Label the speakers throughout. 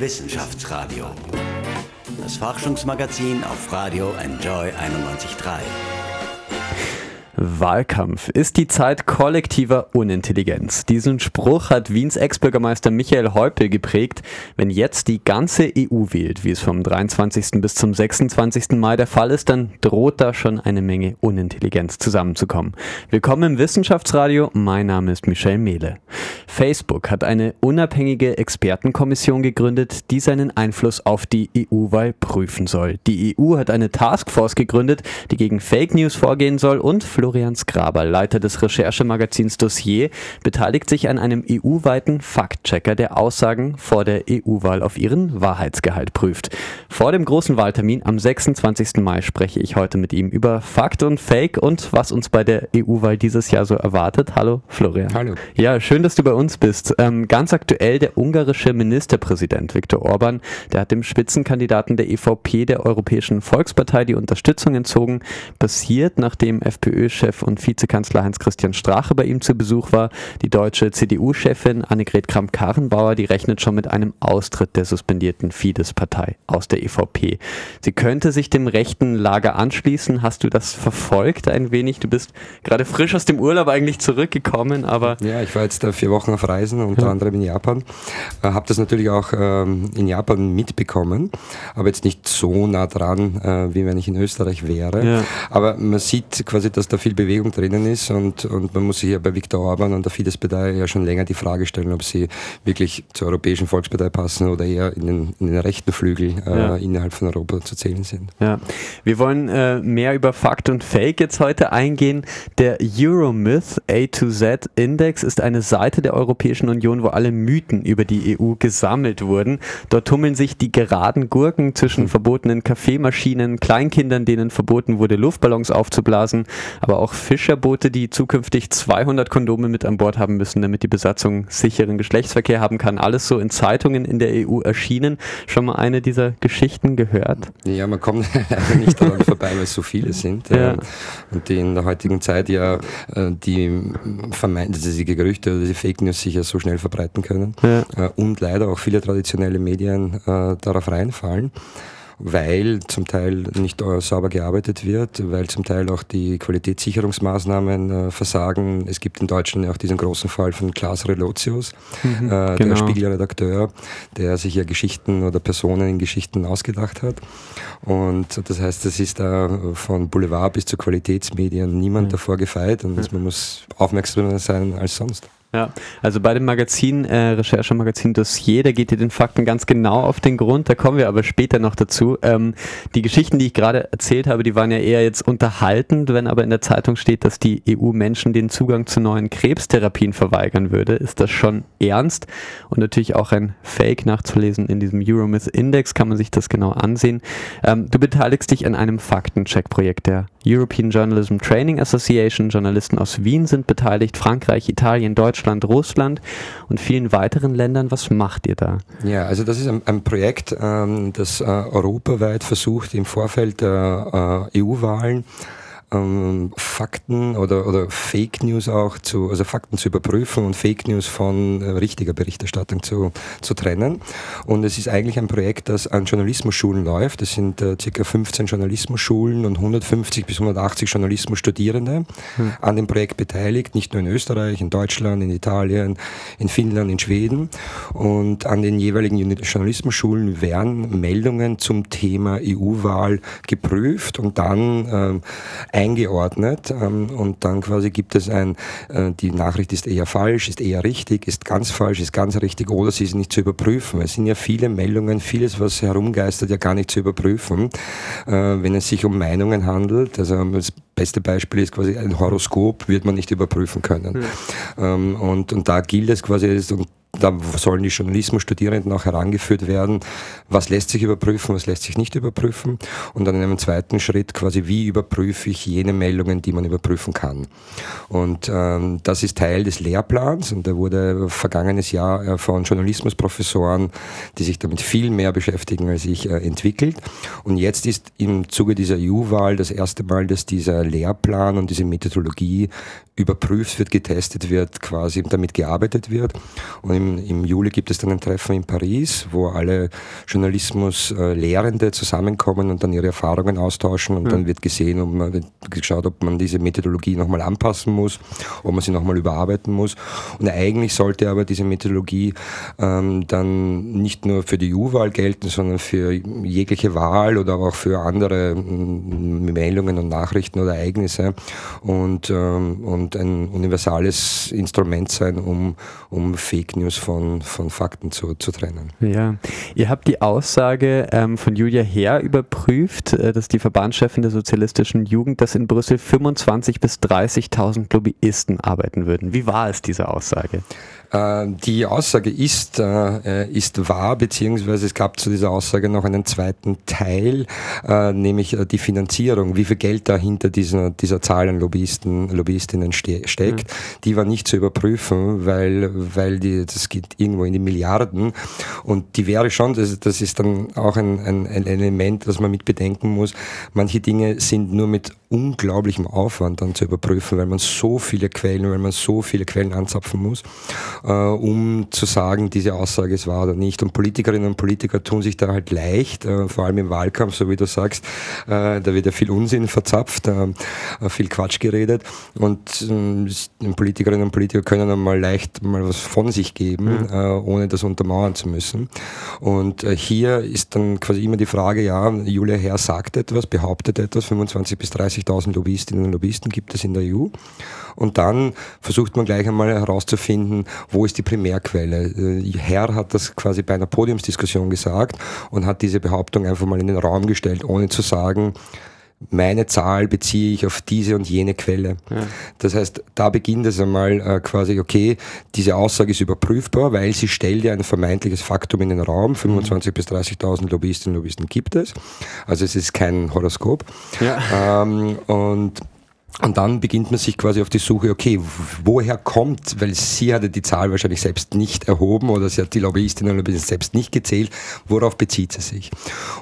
Speaker 1: Wissenschaftsradio. Das Forschungsmagazin auf Radio Enjoy 91.3.
Speaker 2: Wahlkampf ist die Zeit kollektiver Unintelligenz. Diesen Spruch hat Wiens Ex-Bürgermeister Michael Häupl geprägt. Wenn jetzt die ganze EU wählt, wie es vom 23. bis zum 26. Mai der Fall ist, dann droht da schon eine Menge Unintelligenz zusammenzukommen. Willkommen im Wissenschaftsradio. Mein Name ist Michel Mehle. Facebook hat eine unabhängige Expertenkommission gegründet, die seinen Einfluss auf die EU-Wahl prüfen soll. Die EU hat eine Taskforce gegründet, die gegen Fake News vorgehen soll und Florian Skraber, Leiter des Recherchemagazins Dossier, beteiligt sich an einem EU-weiten Faktchecker, der Aussagen vor der EU-Wahl auf ihren Wahrheitsgehalt prüft. Vor dem großen Wahltermin am 26. Mai spreche ich heute mit ihm über Fakt und Fake und was uns bei der EU-Wahl dieses Jahr so erwartet. Hallo Florian.
Speaker 3: Hallo.
Speaker 2: Ja, schön, dass du bei uns bist. Ähm, ganz aktuell der ungarische Ministerpräsident Viktor Orban, der hat dem Spitzenkandidaten der EVP, der Europäischen Volkspartei, die Unterstützung entzogen. Passiert, nachdem FPÖ-Chef und Vizekanzler Heinz-Christian Strache bei ihm zu Besuch war. Die deutsche CDU-Chefin Annegret Kramp-Karrenbauer, die rechnet schon mit einem Austritt der suspendierten Fidesz-Partei aus der EVP. Sie könnte sich dem rechten Lager anschließen. Hast du das verfolgt ein wenig? Du bist gerade frisch aus dem Urlaub eigentlich zurückgekommen, aber...
Speaker 3: Ja, ich war jetzt da vier Wochen auf Reisen, unter ja. anderem in Japan. Äh, habe das natürlich auch ähm, in Japan mitbekommen, aber jetzt nicht so nah dran, äh, wie wenn ich in Österreich wäre. Ja. Aber man sieht quasi, dass da viel Bewegung drinnen ist und, und man muss sich ja bei Viktor Orban und der Fidesz-Partei ja schon länger die Frage stellen, ob sie wirklich zur Europäischen Volkspartei passen oder eher in den, in den rechten Flügel äh, ja. innerhalb von Europa zu zählen sind.
Speaker 2: Ja. Wir wollen äh, mehr über Fakt und Fake jetzt heute eingehen. Der Euromyth A to Z Index ist eine Seite der Europäischen Union, wo alle Mythen über die EU gesammelt wurden. Dort tummeln sich die geraden Gurken zwischen hm. verbotenen Kaffeemaschinen, Kleinkindern, denen verboten wurde, Luftballons aufzublasen, aber auch Fischerboote, die zukünftig 200 Kondome mit an Bord haben müssen, damit die Besatzung sicheren Geschlechtsverkehr haben kann. Alles so in Zeitungen in der EU erschienen. Schon mal eine dieser Geschichten gehört?
Speaker 3: Ja, man kommt nicht daran vorbei, weil es so viele sind. Ja. Und die in der heutigen Zeit ja äh, die vermeintlichen Gerüchte oder die Fake News News sicher so schnell verbreiten können. Ja. Äh, und leider auch viele traditionelle Medien äh, darauf reinfallen weil zum Teil nicht sauber gearbeitet wird, weil zum Teil auch die Qualitätssicherungsmaßnahmen äh, versagen. Es gibt in Deutschland ja auch diesen großen Fall von Klaas Relotius, mhm, äh, genau. der Spiegelredakteur, der sich ja Geschichten oder Personen in Geschichten ausgedacht hat. Und das heißt, es ist da von Boulevard bis zu Qualitätsmedien niemand mhm. davor gefeit und man muss aufmerksamer sein als sonst.
Speaker 2: Ja, also bei dem Magazin, äh, Recherchemagazin Dossier, da geht ihr den Fakten ganz genau auf den Grund, da kommen wir aber später noch dazu. Ähm, die Geschichten, die ich gerade erzählt habe, die waren ja eher jetzt unterhaltend, wenn aber in der Zeitung steht, dass die EU Menschen den Zugang zu neuen Krebstherapien verweigern würde, ist das schon ernst und natürlich auch ein Fake nachzulesen in diesem Euromyth Index, kann man sich das genau ansehen. Ähm, du beteiligst dich an einem Faktencheck-Projekt der European Journalism Training Association, Journalisten aus Wien sind beteiligt, Frankreich, Italien, Deutschland, Deutschland, Russland und vielen weiteren Ländern. Was macht ihr da?
Speaker 3: Ja, also das ist ein, ein Projekt, ähm, das äh, europaweit versucht, im Vorfeld der äh, EU-Wahlen ähm, Fakten oder, oder Fake News auch zu, also Fakten zu überprüfen und Fake News von äh, richtiger Berichterstattung zu, zu trennen. Und es ist eigentlich ein Projekt, das an Journalismusschulen läuft. Es sind äh, ca. 15 Journalismusschulen und 150 bis 180 Journalismusstudierende hm. an dem Projekt beteiligt, nicht nur in Österreich, in Deutschland, in Italien, in Finnland, in Schweden. Und an den jeweiligen Journalismusschulen werden Meldungen zum Thema EU-Wahl geprüft und dann äh, eingeordnet ähm, und dann quasi gibt es ein, äh, die Nachricht ist eher falsch, ist eher richtig, ist ganz falsch, ist ganz richtig oder sie ist nicht zu überprüfen. Es sind ja viele Meldungen, vieles, was herumgeistert, ja gar nicht zu überprüfen, äh, wenn es sich um Meinungen handelt. Also das beste Beispiel ist quasi ein Horoskop, wird man nicht überprüfen können. Mhm. Ähm, und, und da gilt es quasi, und da sollen die Journalismusstudierenden auch herangeführt werden, was lässt sich überprüfen, was lässt sich nicht überprüfen und dann in einem zweiten Schritt quasi, wie überprüfe ich jene Meldungen, die man überprüfen kann. Und ähm, das ist Teil des Lehrplans und der wurde vergangenes Jahr äh, von Journalismusprofessoren, die sich damit viel mehr beschäftigen als ich, äh, entwickelt. Und jetzt ist im Zuge dieser EU-Wahl das erste Mal, dass dieser Lehrplan und diese Methodologie überprüft wird, getestet wird, quasi damit gearbeitet wird. Und im im, im Juli gibt es dann ein Treffen in Paris, wo alle Journalismus-Lehrende zusammenkommen und dann ihre Erfahrungen austauschen und mhm. dann wird gesehen, ob man geschaut, ob man diese Methodologie nochmal anpassen muss, ob man sie nochmal überarbeiten muss. Und eigentlich sollte aber diese Methodologie ähm, dann nicht nur für die EU-Wahl gelten, sondern für jegliche Wahl oder auch für andere mm, Meldungen und Nachrichten oder Ereignisse und, ähm, und ein universales Instrument sein, um, um Fake News von, von Fakten zu, zu trennen.
Speaker 2: Ja, ihr habt die Aussage ähm, von Julia Herr überprüft, äh, dass die Verbandschefin der sozialistischen Jugend, dass in Brüssel 25.000 bis 30.000 Lobbyisten arbeiten würden. Wie war es, diese Aussage?
Speaker 3: Äh, die Aussage ist, äh, ist wahr, beziehungsweise es gab zu dieser Aussage noch einen zweiten Teil, äh, nämlich die Finanzierung, wie viel Geld da hinter dieser, dieser Zahl an Lobbyisten, Lobbyistinnen ste steckt. Mhm. Die war nicht zu überprüfen, weil, weil die, das geht irgendwo in die Milliarden und die wäre schon, das, das ist dann auch ein, ein, ein Element, das man mit bedenken muss. Manche Dinge sind nur mit unglaublichem Aufwand dann zu überprüfen, weil man so viele Quellen, weil man so viele Quellen anzapfen muss äh, um zu sagen, diese Aussage ist wahr oder nicht. Und Politikerinnen und Politiker tun sich da halt leicht, äh, vor allem im Wahlkampf, so wie du sagst, äh, da wird ja viel Unsinn verzapft, äh, viel Quatsch geredet und ähm, Politikerinnen und Politiker können dann mal leicht mal was von sich geben, mhm. ohne das untermauern zu müssen. Und äh, hier ist dann quasi immer die Frage, ja, Julia Herr sagt etwas, behauptet etwas, 25.000 bis 30.000 Lobbyistinnen und Lobbyisten gibt es in der EU. Und dann versucht man gleich einmal herauszufinden, wo ist die Primärquelle. Äh, Herr hat das quasi bei einer Podiumsdiskussion gesagt und hat diese Behauptung einfach mal in den Raum gestellt, ohne zu sagen, meine Zahl beziehe ich auf diese und jene Quelle. Ja. Das heißt, da beginnt es einmal äh, quasi, okay, diese Aussage ist überprüfbar, weil sie stellt ja ein vermeintliches Faktum in den Raum. 25.000 mhm. bis 30.000 Lobbystinnen und Lobbyisten gibt es. Also es ist kein Horoskop. Ja. Ähm, und und dann beginnt man sich quasi auf die Suche, okay, woher kommt, weil sie hatte die Zahl wahrscheinlich selbst nicht erhoben oder sie hat die Lobbyistin oder selbst nicht gezählt, worauf bezieht sie sich?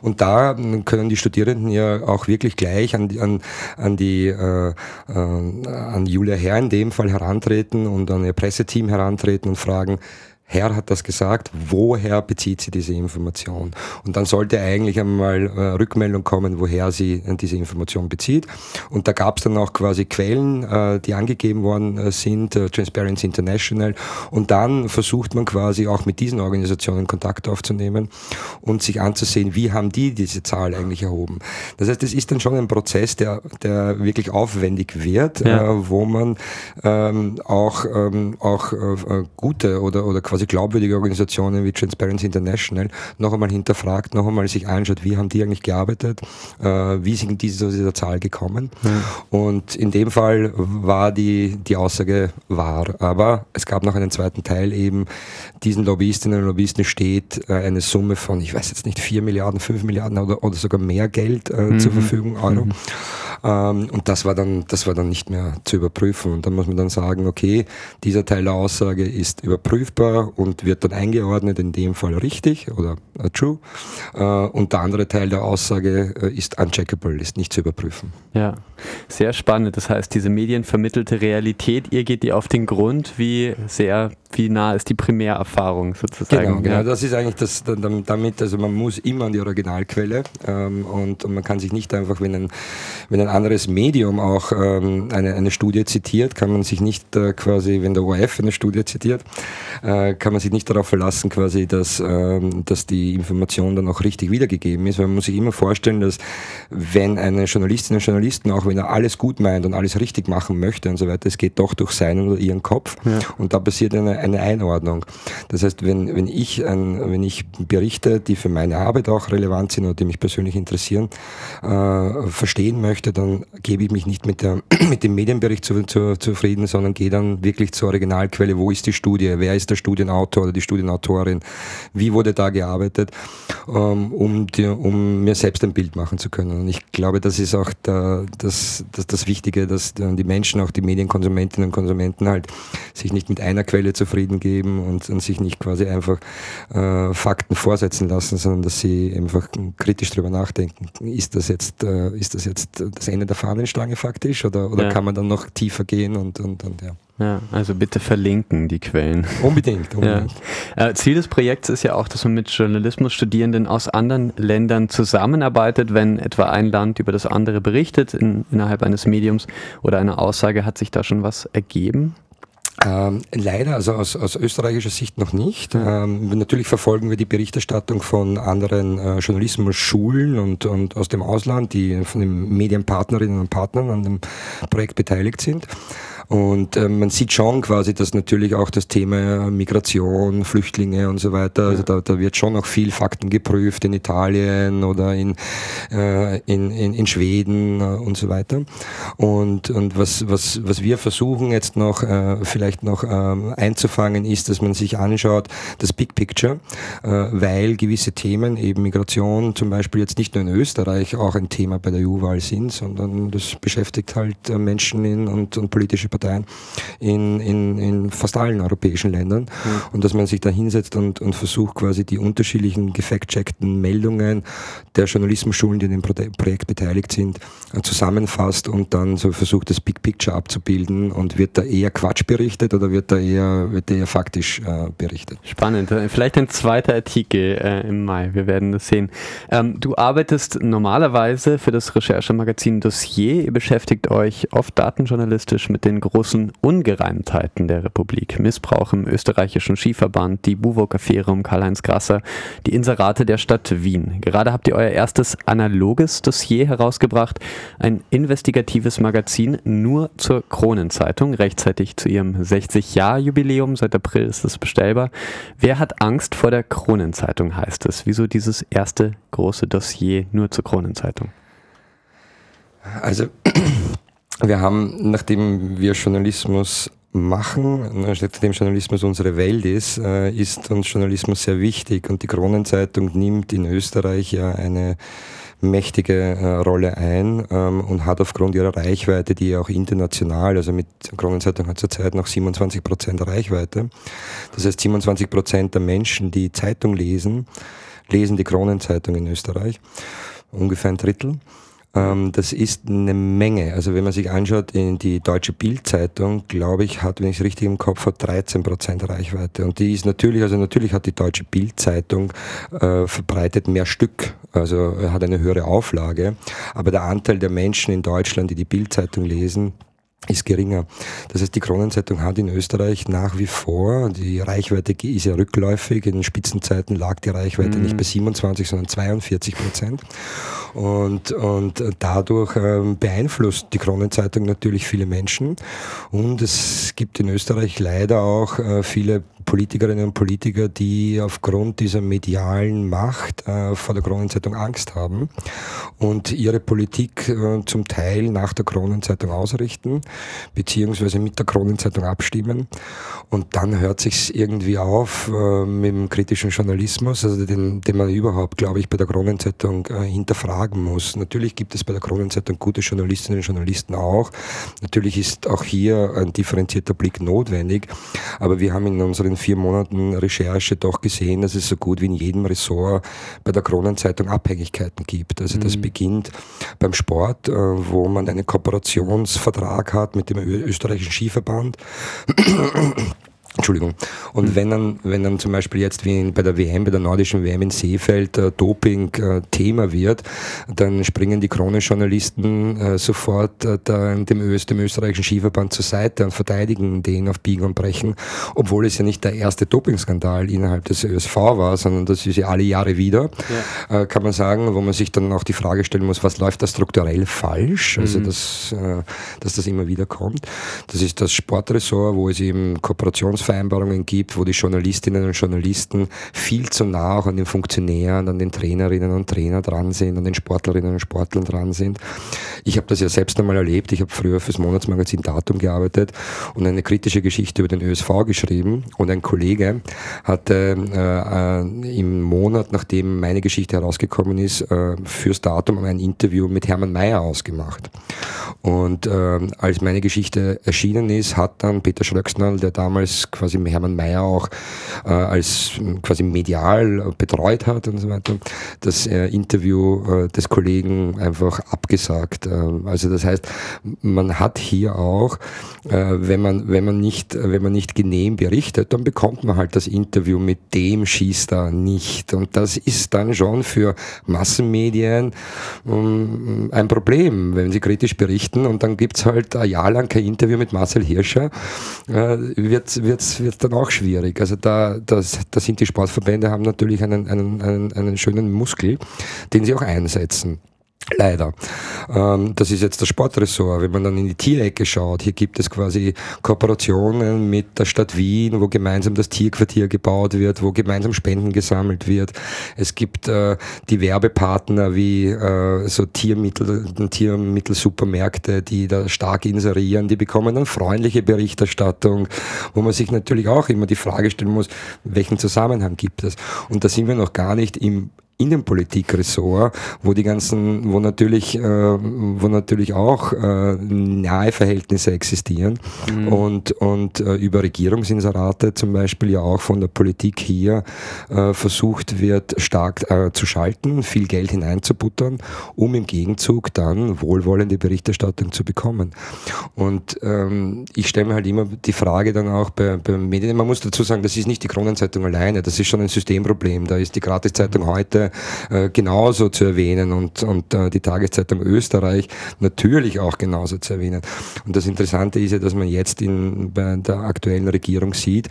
Speaker 3: Und da können die Studierenden ja auch wirklich gleich an, an, an die, äh, äh, an Julia Herr in dem Fall herantreten und an ihr Presseteam herantreten und fragen, Herr hat das gesagt, woher bezieht sie diese Information? Und dann sollte eigentlich einmal äh, Rückmeldung kommen, woher sie äh, diese Information bezieht. Und da gab es dann auch quasi Quellen, äh, die angegeben worden äh, sind, äh, Transparency International. Und dann versucht man quasi auch mit diesen Organisationen Kontakt aufzunehmen und sich anzusehen, wie haben die diese Zahl eigentlich erhoben. Das heißt, es ist dann schon ein Prozess, der, der wirklich aufwendig wird, ja. Äh, wo man ähm, auch, ähm, auch gute oder, oder quasi quasi glaubwürdige Organisationen wie Transparency International noch einmal hinterfragt, noch einmal sich anschaut, wie haben die eigentlich gearbeitet, äh, wie sind die zu dieser Zahl gekommen. Mhm. Und in dem Fall war die, die Aussage wahr. Aber es gab noch einen zweiten Teil eben, diesen Lobbyistinnen und Lobbyisten steht äh, eine Summe von, ich weiß jetzt nicht, 4 Milliarden, 5 Milliarden oder, oder sogar mehr Geld äh, mhm. zur Verfügung, Euro. Mhm. Ähm, und das war dann, das war dann nicht mehr zu überprüfen. Und dann muss man dann sagen, okay, dieser Teil der Aussage ist überprüfbar und wird dann eingeordnet, in dem Fall richtig oder uh, true. Uh, und der andere Teil der Aussage uh, ist uncheckable, ist nicht zu überprüfen.
Speaker 2: Ja, sehr spannend. Das heißt, diese medienvermittelte Realität, ihr geht die auf den Grund, wie sehr, wie nah ist die Primärerfahrung sozusagen.
Speaker 3: Genau, genau. Ja. das ist eigentlich das, damit, also man muss immer an die Originalquelle ähm, und, und, man kann sich nicht einfach, wenn ein, wenn ein anderes Medium auch ähm, eine, eine Studie zitiert, kann man sich nicht äh, quasi, wenn der ORF eine Studie zitiert, äh, kann man sich nicht darauf verlassen, quasi, dass, ähm, dass die Information dann auch richtig wiedergegeben ist, weil man muss sich immer vorstellen, dass wenn eine Journalistin und Journalisten, auch wenn er alles gut meint und alles richtig machen möchte und so weiter, es geht doch durch seinen oder ihren Kopf ja. und da passiert eine, eine Einordnung. Das heißt, wenn, wenn, ich ein, wenn ich Berichte, die für meine Arbeit auch relevant sind oder die mich persönlich interessieren, äh, verstehen möchte, dann gebe ich mich nicht mit, der, mit dem Medienbericht zu, zu, zufrieden, sondern gehe dann wirklich zur Originalquelle, wo ist die Studie, wer ist der Studienautor oder die Studienautorin, wie wurde da gearbeitet, ähm, um, die, um mir selbst ein Bild machen zu können. Und ich glaube, das ist auch der, das, das, das Wichtige, dass die Menschen, auch die Medienkonsumentinnen und Konsumenten halt sich nicht mit einer Quelle zufrieden geben und, und sich nicht quasi einfach äh, Fakten vorsetzen lassen, sondern dass sie einfach kritisch darüber nachdenken. Ist das jetzt, äh, ist das jetzt das Ende der Fahnenstange faktisch oder, oder ja. kann man dann noch tiefer gehen und, und, und ja.
Speaker 2: Ja, also bitte verlinken die Quellen.
Speaker 3: Unbedingt, unbedingt.
Speaker 2: Ja. Äh, Ziel des Projekts ist ja auch, dass man mit Journalismusstudierenden aus anderen Ländern zusammenarbeitet, wenn etwa ein Land über das andere berichtet in, innerhalb eines Mediums oder einer Aussage. Hat sich da schon was ergeben?
Speaker 3: Ähm, leider, also aus, aus österreichischer Sicht noch nicht. Ähm, natürlich verfolgen wir die Berichterstattung von anderen äh, Journalismusschulen und, und aus dem Ausland, die von den Medienpartnerinnen und Partnern an dem Projekt beteiligt sind. Und äh, man sieht schon quasi, dass natürlich auch das Thema Migration, Flüchtlinge und so weiter, also da, da wird schon noch viel Fakten geprüft in Italien oder in, äh, in, in, in Schweden äh, und so weiter. Und, und was, was, was wir versuchen jetzt noch äh, vielleicht noch ähm, einzufangen, ist, dass man sich anschaut, das Big Picture, äh, weil gewisse Themen, eben Migration zum Beispiel jetzt nicht nur in Österreich auch ein Thema bei der EU-Wahl sind, sondern das beschäftigt halt äh, Menschen in, und, und politische Parteien in, in, in fast allen europäischen Ländern. Mhm. Und dass man sich da hinsetzt und, und versucht quasi die unterschiedlichen gefact-checkten Meldungen der Journalismusschulen, die in dem Projekt beteiligt sind, äh, zusammenfasst und dann so versucht, das Big Picture abzubilden und wird da eher Quatsch berichtet oder wird da eher, wird da eher faktisch äh, berichtet.
Speaker 2: Spannend. Vielleicht ein zweiter Artikel äh, im Mai. Wir werden das sehen. Ähm, du arbeitest normalerweise für das Recherchemagazin Dossier. Ihr beschäftigt euch oft datenjournalistisch mit den großen Ungereimtheiten der Republik. Missbrauch im österreichischen Skiverband, die Buwok-Affäre um Karl-Heinz Grasser, die Inserate der Stadt Wien. Gerade habt ihr euer erstes analoges Dossier herausgebracht, ein investigatives Magazin nur zur Kronenzeitung, rechtzeitig zu ihrem 60-Jahr-Jubiläum. Seit April ist es bestellbar. Wer hat Angst vor der Kronenzeitung, heißt es. Wieso dieses erste große Dossier nur zur Kronenzeitung?
Speaker 3: Also wir haben, nachdem wir Journalismus machen, nachdem Journalismus unsere Welt ist, äh, ist uns Journalismus sehr wichtig und die Kronenzeitung nimmt in Österreich ja eine mächtige äh, Rolle ein ähm, und hat aufgrund ihrer Reichweite, die auch international, also mit Kronenzeitung hat zurzeit noch 27 Prozent Reichweite. Das heißt, 27 Prozent der Menschen, die Zeitung lesen, lesen die Kronenzeitung in Österreich. Ungefähr ein Drittel. Ähm, das ist eine Menge. Also wenn man sich anschaut, in die deutsche Bildzeitung, glaube ich, hat, wenn ich es richtig im Kopf habe, 13 Prozent Reichweite. Und die ist natürlich, also natürlich hat die deutsche Bildzeitung äh, verbreitet mehr Stück, also hat eine höhere Auflage. Aber der Anteil der Menschen in Deutschland, die die Bildzeitung lesen, ist geringer. Das heißt, die Kronenzeitung hat in Österreich nach wie vor, die Reichweite ist ja rückläufig, in den Spitzenzeiten lag die Reichweite mhm. nicht bei 27, sondern 42 Prozent. Und, und dadurch ähm, beeinflusst die Kronenzeitung natürlich viele Menschen. Und es gibt in Österreich leider auch äh, viele Politikerinnen und Politiker, die aufgrund dieser medialen Macht äh, vor der Kronenzeitung Angst haben und ihre Politik äh, zum Teil nach der Kronenzeitung ausrichten, beziehungsweise mit der Kronenzeitung abstimmen. Und dann hört sich irgendwie auf äh, mit dem kritischen Journalismus, also den, den man überhaupt, glaube ich, bei der Kronenzeitung äh, hinterfragen muss. Natürlich gibt es bei der Kronenzeitung gute Journalistinnen und Journalisten auch. Natürlich ist auch hier ein differenzierter Blick notwendig, aber wir haben in unseren vier Monaten Recherche doch gesehen, dass es so gut wie in jedem Ressort bei der Kronenzeitung Abhängigkeiten gibt. Also das mhm. beginnt beim Sport, äh, wo man einen Kooperationsvertrag hat mit dem österreichischen Skiverband. Entschuldigung. Und mhm. wenn dann, wenn dann zum Beispiel jetzt wie bei der WM, bei der nordischen WM in Seefeld äh, Doping äh, Thema wird, dann springen die Krone-Journalisten äh, sofort äh, dem, Öst, dem österreichischen Skiverband zur Seite und verteidigen den auf Biegen und Brechen, obwohl es ja nicht der erste Dopingskandal innerhalb des ÖSV war, sondern das ist ja alle Jahre wieder, ja. Äh, kann man sagen, wo man sich dann auch die Frage stellen muss, was läuft da strukturell falsch, also mhm. dass, äh, dass das immer wieder kommt. Das ist das Sportressort, wo es eben Kooperations Vereinbarungen gibt, wo die Journalistinnen und Journalisten viel zu nah auch an den Funktionären, an den Trainerinnen und Trainern dran sind, an den Sportlerinnen und Sportlern dran sind. Ich habe das ja selbst einmal erlebt. Ich habe früher fürs Monatsmagazin Datum gearbeitet und eine kritische Geschichte über den ÖSV geschrieben. Und ein Kollege hatte äh, äh, im Monat, nachdem meine Geschichte herausgekommen ist, äh, fürs Datum ein Interview mit Hermann Mayer ausgemacht. Und äh, als meine Geschichte erschienen ist, hat dann Peter Schröcksnall, der damals quasi Hermann Mayer auch äh, als quasi medial betreut hat und so weiter, das äh, Interview des Kollegen einfach abgesagt. Äh, also das heißt, man hat hier auch, äh, wenn man wenn man nicht wenn man nicht genehm berichtet, dann bekommt man halt das Interview mit dem Schießstar nicht und das ist dann schon für Massenmedien ähm, ein Problem, wenn sie kritisch berichten und dann gibt's halt ein Jahr lang kein Interview mit Marcel Hirscher, äh, wird wird's, wird's dann auch schwierig. Also da, das, da sind die Sportverbände haben natürlich einen, einen, einen, einen schönen Muskel, den sie auch einsetzen. Leider. Ähm, das ist jetzt das Sportressort. Wenn man dann in die Tierecke schaut, hier gibt es quasi Kooperationen mit der Stadt Wien, wo gemeinsam das Tierquartier gebaut wird, wo gemeinsam Spenden gesammelt wird. Es gibt äh, die Werbepartner wie äh, so Tiermittel, Tiermittelsupermärkte, die da stark inserieren, die bekommen dann freundliche Berichterstattung, wo man sich natürlich auch immer die Frage stellen muss, welchen Zusammenhang gibt es? Und da sind wir noch gar nicht im Innenpolitikressort, wo die ganzen, wo natürlich, äh, wo natürlich auch äh, nahe Verhältnisse existieren mhm. und, und äh, über Regierungsinserate zum Beispiel ja auch von der Politik hier äh, versucht wird, stark äh, zu schalten, viel Geld hineinzubuttern, um im Gegenzug dann wohlwollende Berichterstattung zu bekommen. Und ähm, ich stelle mir halt immer die Frage dann auch bei, bei Medien, man muss dazu sagen, das ist nicht die Kronenzeitung alleine, das ist schon ein Systemproblem. Da ist die Gratiszeitung heute äh, genauso zu erwähnen und, und äh, die Tageszeitung Österreich natürlich auch genauso zu erwähnen. Und das Interessante ist ja, dass man jetzt in, bei der aktuellen Regierung sieht,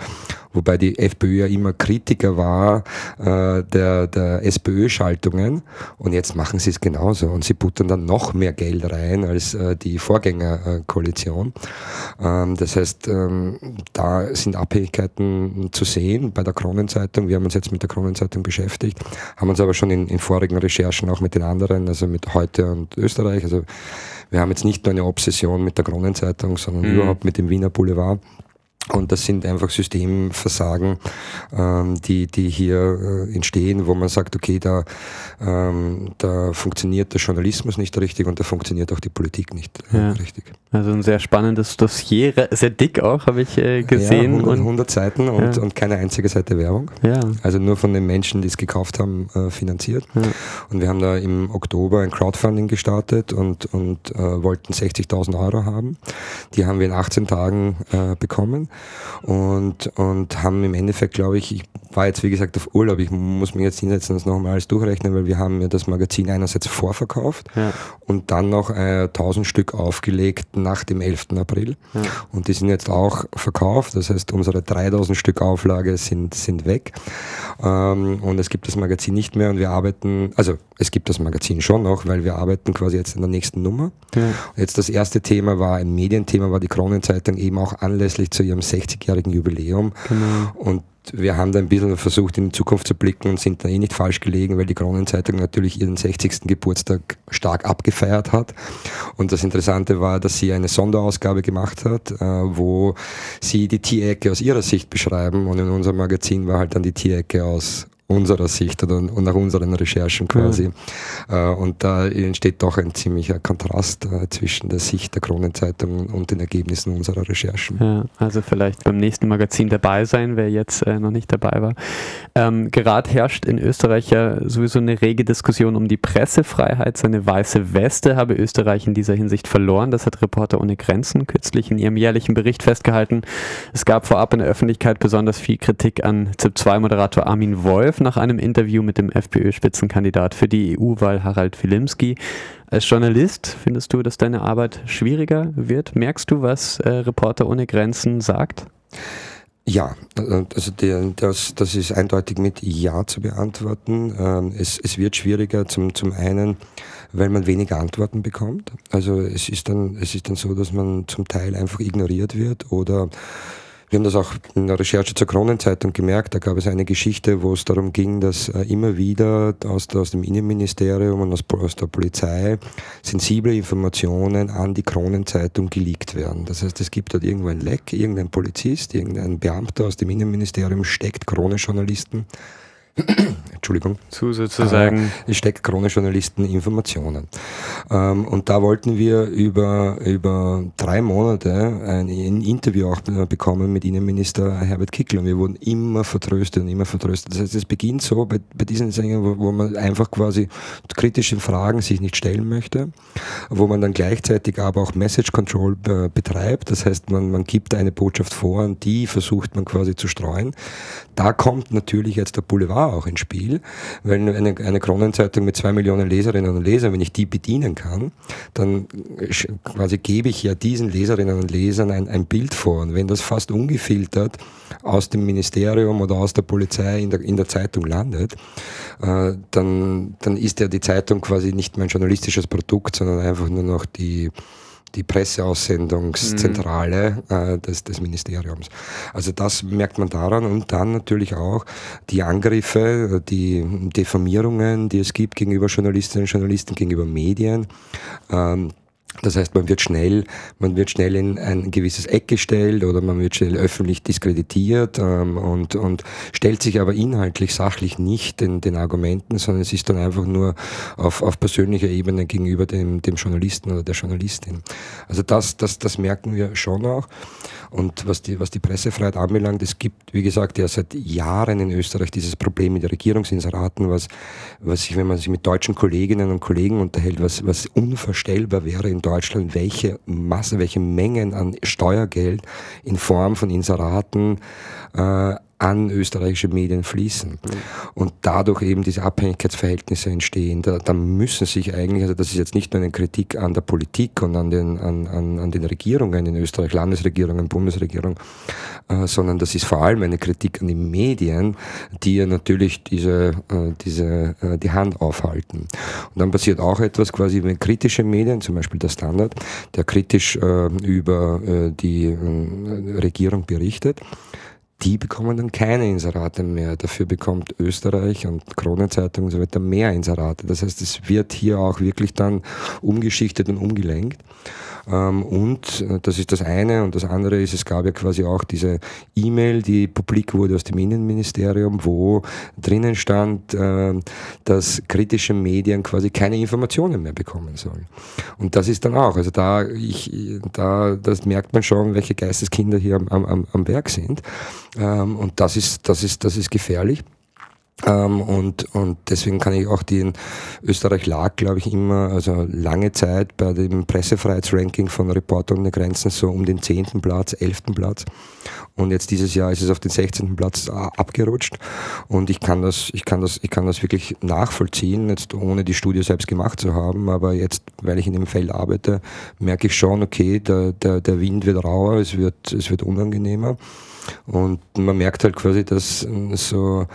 Speaker 3: wobei die FPÖ ja immer Kritiker war äh, der, der SPÖ-Schaltungen und jetzt machen sie es genauso und sie buttern dann noch mehr Geld rein als äh, die Vorgängerkoalition. Ähm, das heißt, ähm, da sind Abhängigkeiten zu sehen bei der Kronenzeitung. Wir haben uns jetzt mit der Kronenzeitung beschäftigt, haben uns aber schon in, in vorigen Recherchen auch mit den anderen, also mit Heute und Österreich, also wir haben jetzt nicht nur eine Obsession mit der Kronenzeitung, sondern mhm. überhaupt mit dem Wiener Boulevard. Und das sind einfach Systemversagen, ähm, die, die hier äh, entstehen, wo man sagt, okay, da, ähm, da funktioniert der Journalismus nicht richtig und da funktioniert auch die Politik nicht äh, ja. richtig.
Speaker 2: Also ein sehr spannendes Dossier, sehr dick auch, habe ich äh, gesehen.
Speaker 3: Ja, 100, 100 Seiten und, ja. und keine einzige Seite Werbung. Ja. Also nur von den Menschen, die es gekauft haben, äh, finanziert. Ja. Und wir haben da im Oktober ein Crowdfunding gestartet und, und äh, wollten 60.000 Euro haben. Die haben wir in 18 Tagen äh, bekommen und, und haben im Endeffekt, glaube ich, ich war jetzt wie gesagt auf Urlaub, ich muss mich jetzt hinsetzen und das nochmal alles durchrechnen, weil wir haben ja das Magazin einerseits vorverkauft ja. und dann noch äh, 1000 Stück aufgelegt nach dem 11. April ja. und die sind jetzt auch verkauft, das heißt unsere 3000 Stück Auflage sind, sind weg ähm, und es gibt das Magazin nicht mehr und wir arbeiten, also es gibt das Magazin schon noch, weil wir arbeiten quasi jetzt in der nächsten Nummer. Ja. Jetzt das erste Thema war ein Medienthema, war die Kronenzeitung eben auch anlässlich zu ihrem 60-jährigen Jubiläum. Genau. Und wir haben da ein bisschen versucht, in die Zukunft zu blicken und sind da eh nicht falsch gelegen, weil die Kronenzeitung natürlich ihren 60. Geburtstag stark abgefeiert hat. Und das Interessante war, dass sie eine Sonderausgabe gemacht hat, äh, wo sie die Tierecke aus ihrer Sicht beschreiben und in unserem Magazin war halt dann die Tierecke aus unserer Sicht oder und nach unseren Recherchen quasi. Ja. Äh, und da entsteht doch ein ziemlicher Kontrast äh, zwischen der Sicht der Kronenzeitung und den Ergebnissen unserer Recherchen.
Speaker 2: Ja, also vielleicht beim nächsten Magazin dabei sein, wer jetzt äh, noch nicht dabei war. Ähm, gerade herrscht in Österreich ja sowieso eine rege Diskussion um die Pressefreiheit. Seine weiße Weste habe Österreich in dieser Hinsicht verloren. Das hat Reporter ohne Grenzen kürzlich in ihrem jährlichen Bericht festgehalten. Es gab vorab in der Öffentlichkeit besonders viel Kritik an ZIP-2-Moderator Armin Wolf nach einem Interview mit dem FPÖ-Spitzenkandidat für die EU-Wahl Harald Wilimski. Als Journalist findest du, dass deine Arbeit schwieriger wird? Merkst du, was äh, Reporter ohne Grenzen sagt?
Speaker 3: Ja, also der, das, das ist eindeutig mit Ja zu beantworten. Ähm, es, es wird schwieriger zum, zum einen, weil man weniger Antworten bekommt. Also es ist dann, es ist dann so, dass man zum Teil einfach ignoriert wird oder wir haben das auch in der Recherche zur Kronenzeitung gemerkt. Da gab es eine Geschichte, wo es darum ging, dass äh, immer wieder aus, aus dem Innenministerium und aus, aus der Polizei sensible Informationen an die Kronenzeitung geleakt werden. Das heißt, es gibt dort irgendwo ein Leck, irgendein Polizist, irgendein Beamter aus dem Innenministerium steckt Kronenjournalisten Entschuldigung.
Speaker 2: Zu sozusagen.
Speaker 3: Äh, steckt Krone Journalisten Informationen. Ähm, und da wollten wir über, über drei Monate ein, ein Interview auch bekommen mit Innenminister Herbert Kickl und wir wurden immer vertröstet und immer vertröstet. Das heißt, es beginnt so bei, bei diesen Sängern, wo, wo man einfach quasi kritische Fragen sich nicht stellen möchte, wo man dann gleichzeitig aber auch Message Control be betreibt. Das heißt, man, man gibt eine Botschaft vor und die versucht man quasi zu streuen. Da kommt natürlich jetzt der Boulevard auch ins Spiel, weil eine, eine Kronenzeitung mit zwei Millionen Leserinnen und Lesern, wenn ich die bedienen kann, dann quasi gebe ich ja diesen Leserinnen und Lesern ein, ein Bild vor. Und wenn das fast ungefiltert aus dem Ministerium oder aus der Polizei in der, in der Zeitung landet, äh, dann, dann ist ja die Zeitung quasi nicht mein journalistisches Produkt, sondern einfach nur noch die die Presseaussendungszentrale mhm. äh, des, des Ministeriums. Also das merkt man daran und dann natürlich auch die Angriffe, die Diffamierungen, die es gibt gegenüber Journalistinnen und Journalisten, gegenüber Medien. Ähm, das heißt, man wird schnell, man wird schnell in ein gewisses Eck gestellt oder man wird schnell öffentlich diskreditiert ähm, und, und stellt sich aber inhaltlich, sachlich nicht den, den Argumenten, sondern es ist dann einfach nur auf, auf persönlicher Ebene gegenüber dem, dem Journalisten oder der Journalistin. Also das, das, das merken wir schon auch. Und was die, was die Pressefreiheit anbelangt, es gibt, wie gesagt, ja seit Jahren in Österreich dieses Problem mit Regierungsinseraten, was, was sich, wenn man sich mit deutschen Kolleginnen und Kollegen unterhält, was, was unvorstellbar wäre in Deutschland, welche Masse, welche Mengen an Steuergeld in Form von Inseraten äh, an österreichische Medien fließen mhm. und dadurch eben diese Abhängigkeitsverhältnisse entstehen. Da, da, müssen sich eigentlich, also das ist jetzt nicht nur eine Kritik an der Politik und an den, an, an, an den Regierungen in Österreich, Landesregierungen, Bundesregierung, äh, sondern das ist vor allem eine Kritik an die Medien, die ja natürlich diese, äh, diese, äh, die Hand aufhalten. Und dann passiert auch etwas quasi, wenn kritische Medien, zum Beispiel der Standard, der kritisch äh, über äh, die äh, Regierung berichtet, die bekommen dann keine Inserate mehr. Dafür bekommt Österreich und Kronenzeitung und so weiter mehr Inserate. Das heißt, es wird hier auch wirklich dann umgeschichtet und umgelenkt. Ähm, und äh, das ist das eine. Und das andere ist, es gab ja quasi auch diese E-Mail, die publik wurde aus dem Innenministerium, wo drinnen stand, äh, dass kritische Medien quasi keine Informationen mehr bekommen sollen. Und das ist dann auch, also da, ich, da, das merkt man schon, welche Geisteskinder hier am, am, am Werk sind. Ähm, und das ist, das ist, das ist gefährlich. Ähm, und, und deswegen kann ich auch den Österreich lag, glaube ich, immer, also lange Zeit bei dem Pressefreiheitsranking von Reporter ohne Grenzen so um den zehnten Platz, elften Platz. Und jetzt dieses Jahr ist es auf den 16. Platz abgerutscht. Und ich kann das, ich kann das, ich kann das wirklich nachvollziehen, jetzt ohne die Studie selbst gemacht zu haben. Aber jetzt, weil ich in dem Feld arbeite, merke ich schon, okay, der, der, der Wind wird rauer, es wird, es wird unangenehmer. Und man merkt halt quasi, dass so,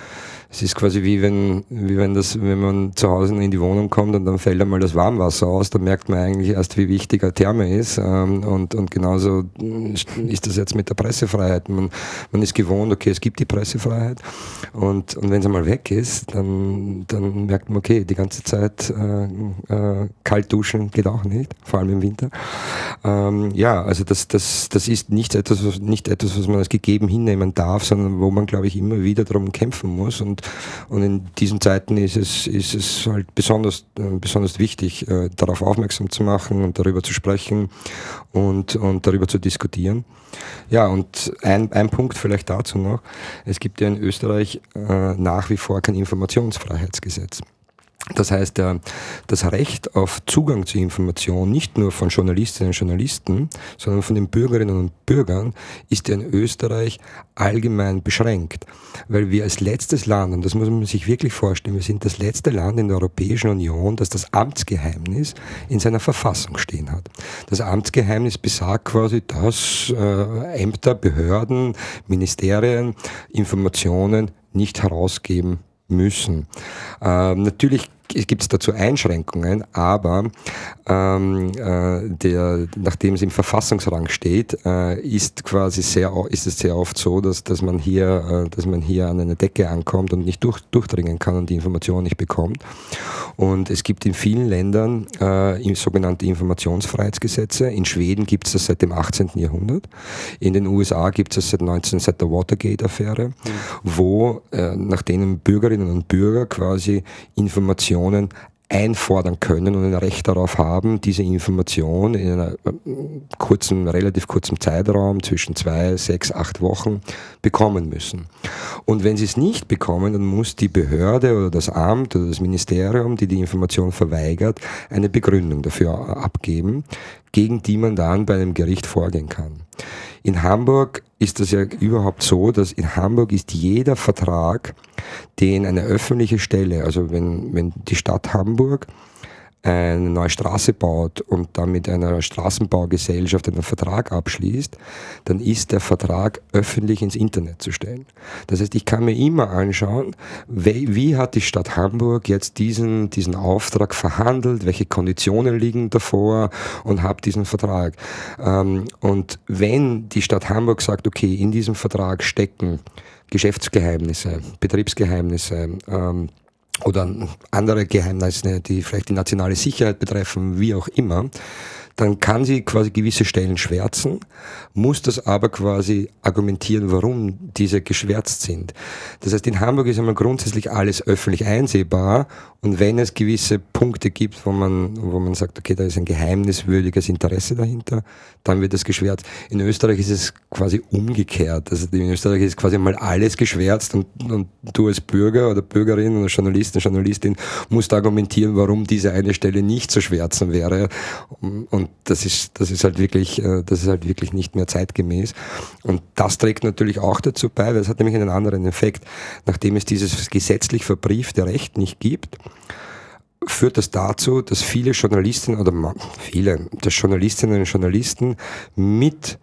Speaker 3: es ist quasi wie wenn, wie wenn das, wenn man zu Hause in die Wohnung kommt und dann fällt einmal das Warmwasser aus, dann merkt man eigentlich erst, wie wichtig eine Therme ist. Ähm, und, und genauso ist das jetzt mit der Pressefreiheit. Man, man ist gewohnt, okay, es gibt die Pressefreiheit. Und, und wenn es einmal weg ist, dann, dann merkt man, okay, die ganze Zeit äh, äh, kalt duschen geht auch nicht, vor allem im Winter. Ähm, ja, also das, das, das ist nicht etwas, was, nicht etwas, was man als gegeben hinnehmen darf, sondern wo man, glaube ich, immer wieder darum kämpfen muss. Und und, in diesen Zeiten ist es, ist es halt besonders, äh, besonders wichtig, äh, darauf aufmerksam zu machen und darüber zu sprechen und, und darüber zu diskutieren. Ja, und ein, ein Punkt vielleicht dazu noch. Es gibt ja in Österreich äh, nach wie vor kein Informationsfreiheitsgesetz. Das heißt, das Recht auf Zugang zu Information, nicht nur von Journalistinnen und Journalisten, sondern von den Bürgerinnen und Bürgern, ist in Österreich allgemein beschränkt. Weil wir als letztes Land, und das muss man sich wirklich vorstellen, wir sind das letzte Land in der Europäischen Union, das das Amtsgeheimnis in seiner Verfassung stehen hat. Das Amtsgeheimnis besagt quasi, dass äh, Ämter, Behörden, Ministerien Informationen nicht herausgeben müssen. Ähm, natürlich gibt es dazu Einschränkungen, aber ähm, äh, der, nachdem es im Verfassungsrang steht, äh, ist quasi sehr, ist es sehr oft so, dass, dass man hier, äh, dass man hier an eine Decke ankommt und nicht durch, durchdringen kann und die Information nicht bekommt. Und es gibt in vielen Ländern äh, sogenannte Informationsfreiheitsgesetze. In Schweden gibt es das seit dem 18. Jahrhundert. In den USA gibt es das seit 19, seit der Watergate-Affäre, mhm. wo äh, nach denen Bürgerinnen und Bürger quasi Informationen einfordern können und ein Recht darauf haben, diese Information in einer äh, kurzen, relativ kurzen Zeitraum zwischen zwei, sechs, acht Wochen bekommen müssen. Und wenn sie es nicht bekommen, dann muss die Behörde oder das Amt oder das Ministerium, die die Information verweigert, eine Begründung dafür abgeben, gegen die man dann bei einem Gericht vorgehen kann. In Hamburg ist das ja überhaupt so, dass in Hamburg ist jeder Vertrag, den eine öffentliche Stelle, also wenn, wenn die Stadt Hamburg eine neue Straße baut und dann mit einer Straßenbaugesellschaft einen Vertrag abschließt, dann ist der Vertrag öffentlich ins Internet zu stellen. Das heißt, ich kann mir immer anschauen, wie, hat die Stadt Hamburg jetzt diesen, diesen Auftrag verhandelt, welche Konditionen liegen davor und habe diesen Vertrag. Ähm, und wenn die Stadt Hamburg sagt, okay, in diesem Vertrag stecken Geschäftsgeheimnisse, Betriebsgeheimnisse, ähm, oder andere Geheimnisse, die vielleicht die nationale Sicherheit betreffen, wie auch immer, dann kann sie quasi gewisse Stellen schwärzen, muss das aber quasi argumentieren, warum diese geschwärzt sind. Das heißt, in Hamburg ist einmal grundsätzlich alles öffentlich einsehbar und wenn es gewisse Punkte gibt, wo man, wo man sagt, okay, da ist ein geheimniswürdiges Interesse dahinter, dann wird das geschwärzt. In Österreich ist es quasi umgekehrt. Also in Österreich ist quasi mal alles geschwärzt und, und du als Bürger oder Bürgerin oder Journalist und Journalistin musst argumentieren, warum diese eine Stelle nicht zu schwärzen wäre. Und und das ist, das ist halt wirklich, äh, das ist halt wirklich nicht mehr zeitgemäß. Und das trägt natürlich auch dazu bei, weil es hat nämlich einen anderen Effekt. Nachdem es dieses gesetzlich verbriefte Recht nicht gibt, führt das dazu, dass viele Journalistinnen oder viele, dass Journalistinnen und Journalisten mit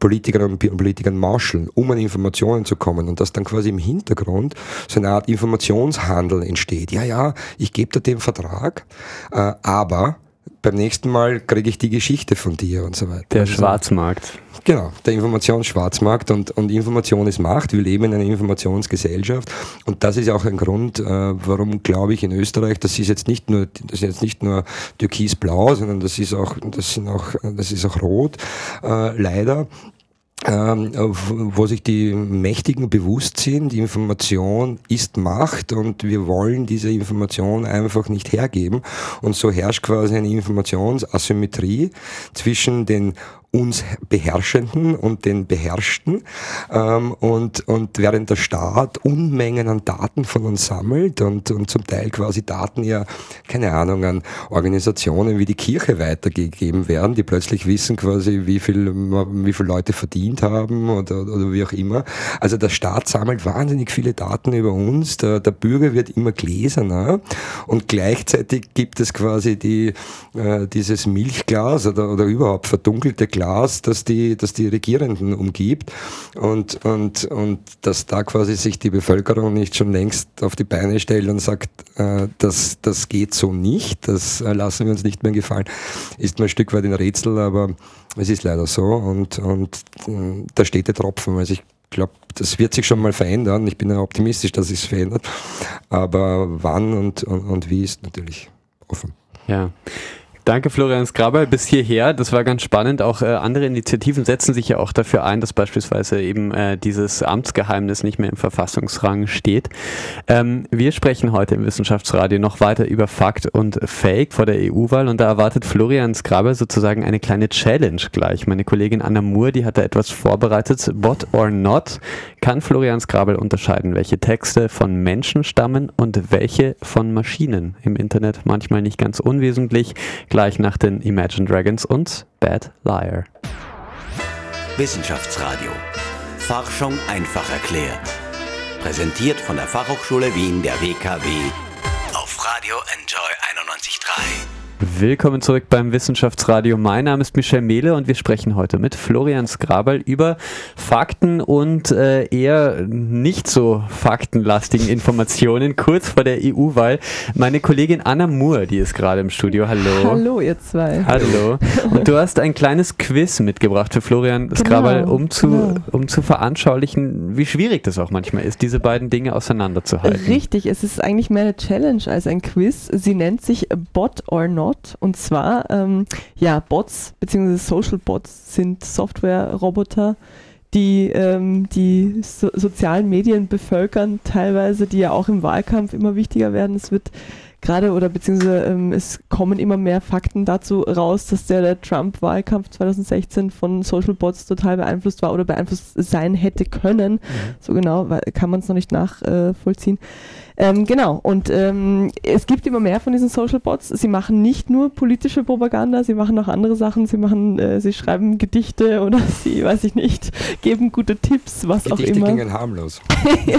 Speaker 3: Politikerinnen und Politikern marscheln, um an Informationen zu kommen und dass dann quasi im Hintergrund so eine Art Informationshandel entsteht. Ja, ja, ich gebe dir den Vertrag, äh, aber beim nächsten Mal kriege ich die Geschichte von dir und so weiter.
Speaker 2: Der also, Schwarzmarkt.
Speaker 3: Genau, der Informationsschwarzmarkt und, und Information ist Macht. Wir leben in einer Informationsgesellschaft und das ist auch ein Grund, äh, warum glaube ich in Österreich, das ist jetzt nicht nur, das ist jetzt nicht nur türkisblau, sondern das ist auch, das sind auch, das ist auch rot, äh, leider ähm, wo sich die Mächtigen bewusst sind, Information ist Macht und wir wollen diese Information einfach nicht hergeben. Und so herrscht quasi eine Informationsasymmetrie zwischen den uns Beherrschenden und den Beherrschten. Ähm, und, und während der Staat Unmengen an Daten von uns sammelt und, und zum Teil quasi Daten ja, keine Ahnung, an Organisationen wie die Kirche weitergegeben werden, die plötzlich wissen quasi, wie viel, wie viele Leute verdient haben oder, oder wie auch immer. Also der Staat sammelt wahnsinnig viele Daten über uns, der, der Bürger wird immer gläserner und gleichzeitig gibt es quasi die, äh, dieses Milchglas oder, oder überhaupt verdunkelte Glas, das die, das die Regierenden umgibt und, und, und dass da quasi sich die Bevölkerung nicht schon längst auf die Beine stellt und sagt, äh, das, das geht so nicht, das äh, lassen wir uns nicht mehr gefallen, ist mir ein Stück weit ein Rätsel, aber es ist leider so und, und äh, da steht der Tropfen. Also ich glaube, das wird sich schon mal verändern. Ich bin ja optimistisch, dass es verändert. Aber wann und, und, und wie ist natürlich offen.
Speaker 2: Ja. Danke, Florian Skraber, bis hierher. Das war ganz spannend. Auch äh, andere Initiativen setzen sich ja auch dafür ein, dass beispielsweise eben äh, dieses Amtsgeheimnis nicht mehr im Verfassungsrang steht. Ähm, wir sprechen heute im Wissenschaftsradio noch weiter über Fakt und Fake vor der EU-Wahl und da erwartet Florian Skraber sozusagen eine kleine Challenge gleich. Meine Kollegin Anna Moore, die hat da etwas vorbereitet. Bot or not kann Florian Skrabel unterscheiden, welche Texte von Menschen stammen und welche von Maschinen. Im Internet manchmal nicht ganz unwesentlich gleich nach den Imagine Dragons und Bad Liar.
Speaker 1: Wissenschaftsradio. Forschung einfach erklärt. Präsentiert von der Fachhochschule Wien der WKW auf Radio Enjoy 91.3.
Speaker 2: Willkommen zurück beim Wissenschaftsradio. Mein Name ist Michel Mehle und wir sprechen heute mit Florian Skraberl über Fakten und äh, eher nicht so faktenlastigen Informationen kurz vor der EU-Wahl. Meine Kollegin Anna Moore, die ist gerade im Studio. Hallo.
Speaker 4: Hallo, ihr zwei.
Speaker 2: Hallo. Und du hast ein kleines Quiz mitgebracht für Florian genau, um, zu, genau. um zu veranschaulichen, wie schwierig das auch manchmal ist, diese beiden Dinge auseinanderzuhalten.
Speaker 4: Richtig, es ist eigentlich mehr eine Challenge als ein Quiz. Sie nennt sich Bot or Not. Bot. Und zwar, ähm, ja, Bots bzw. Social Bots sind Software-Roboter, die ähm, die so sozialen Medien bevölkern, teilweise, die ja auch im Wahlkampf immer wichtiger werden. Es wird gerade oder beziehungsweise ähm, es kommen immer mehr Fakten dazu raus, dass der, der Trump-Wahlkampf 2016 von Social Bots total beeinflusst war oder beeinflusst sein hätte können. Mhm. So genau kann man es noch nicht nachvollziehen. Äh, ähm, genau, und ähm, es gibt immer mehr von diesen Social Bots. Sie machen nicht nur politische Propaganda, sie machen auch andere Sachen. Sie machen, äh, sie schreiben Gedichte oder sie, weiß ich nicht, geben gute Tipps, was
Speaker 3: Gedichte
Speaker 4: auch immer.
Speaker 3: Gedichte klingen harmlos.
Speaker 4: ja,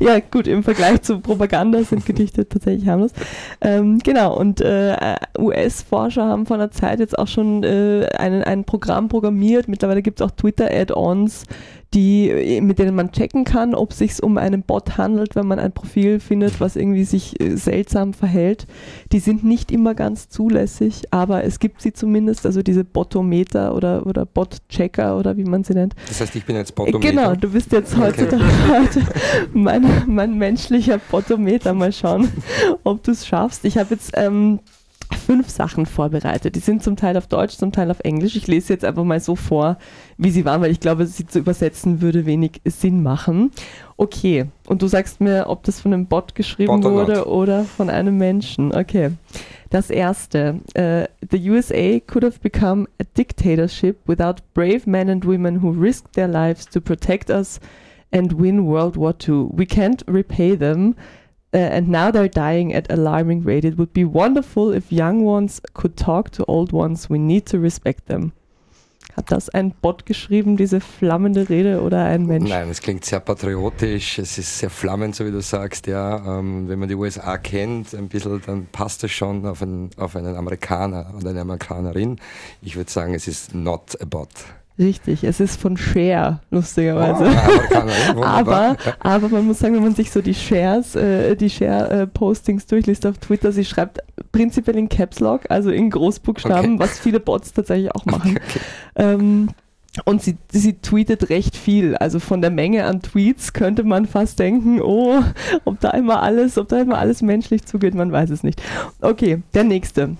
Speaker 4: ja, gut, im Vergleich zu Propaganda sind Gedichte tatsächlich harmlos. Ähm, genau, und äh, US-Forscher haben vor einer Zeit jetzt auch schon äh, einen, ein Programm programmiert. Mittlerweile gibt es auch Twitter-Add-ons, die, mit denen man checken kann, ob es sich um einen Bot handelt, wenn man ein Profil findet, was irgendwie sich äh, seltsam verhält. Die sind nicht immer ganz zulässig, aber es gibt sie zumindest, also diese Botometer oder, oder Bot-Checker oder wie man sie nennt.
Speaker 3: Das heißt, ich bin jetzt Botometer?
Speaker 4: Genau, du bist jetzt heute, okay. mein, mein menschlicher Botometer. Mal schauen, ob du es schaffst. Ich habe jetzt ähm, fünf Sachen vorbereitet. Die sind zum Teil auf Deutsch, zum Teil auf Englisch. Ich lese jetzt einfach mal so vor, wie sie waren, weil ich glaube, sie zu übersetzen würde wenig Sinn machen. Okay, und du sagst mir, ob das von einem Bot geschrieben Bot wurde not. oder von einem Menschen. Okay. Das erste. Uh, the USA could have become a dictatorship without brave men and women who risked their lives to protect us and win World War II. We can't repay them. Uh, and now they're dying at alarming rate. It would be wonderful if young ones could talk to old ones. We need to respect them. Hat das ein Bot geschrieben, diese flammende Rede, oder ein Mensch?
Speaker 3: Nein, es klingt sehr patriotisch, es ist sehr flammend, so wie du sagst, ja. Ähm, wenn man die USA kennt, ein bisschen, dann passt es schon auf einen, auf einen Amerikaner oder eine Amerikanerin. Ich würde sagen, es ist not a bot.
Speaker 4: Richtig, es ist von Share, lustigerweise. Oh, aber, aber man muss sagen, wenn man sich so die Shares, äh, die Share-Postings durchliest auf Twitter, sie schreibt prinzipiell in Caps Lock, also in Großbuchstaben, okay. was viele Bots tatsächlich auch machen. Okay, okay. Ähm, und sie, sie tweetet recht viel. Also von der Menge an Tweets könnte man fast denken, oh, ob da immer alles, ob da immer alles menschlich zugeht, man weiß es nicht. Okay, der nächste.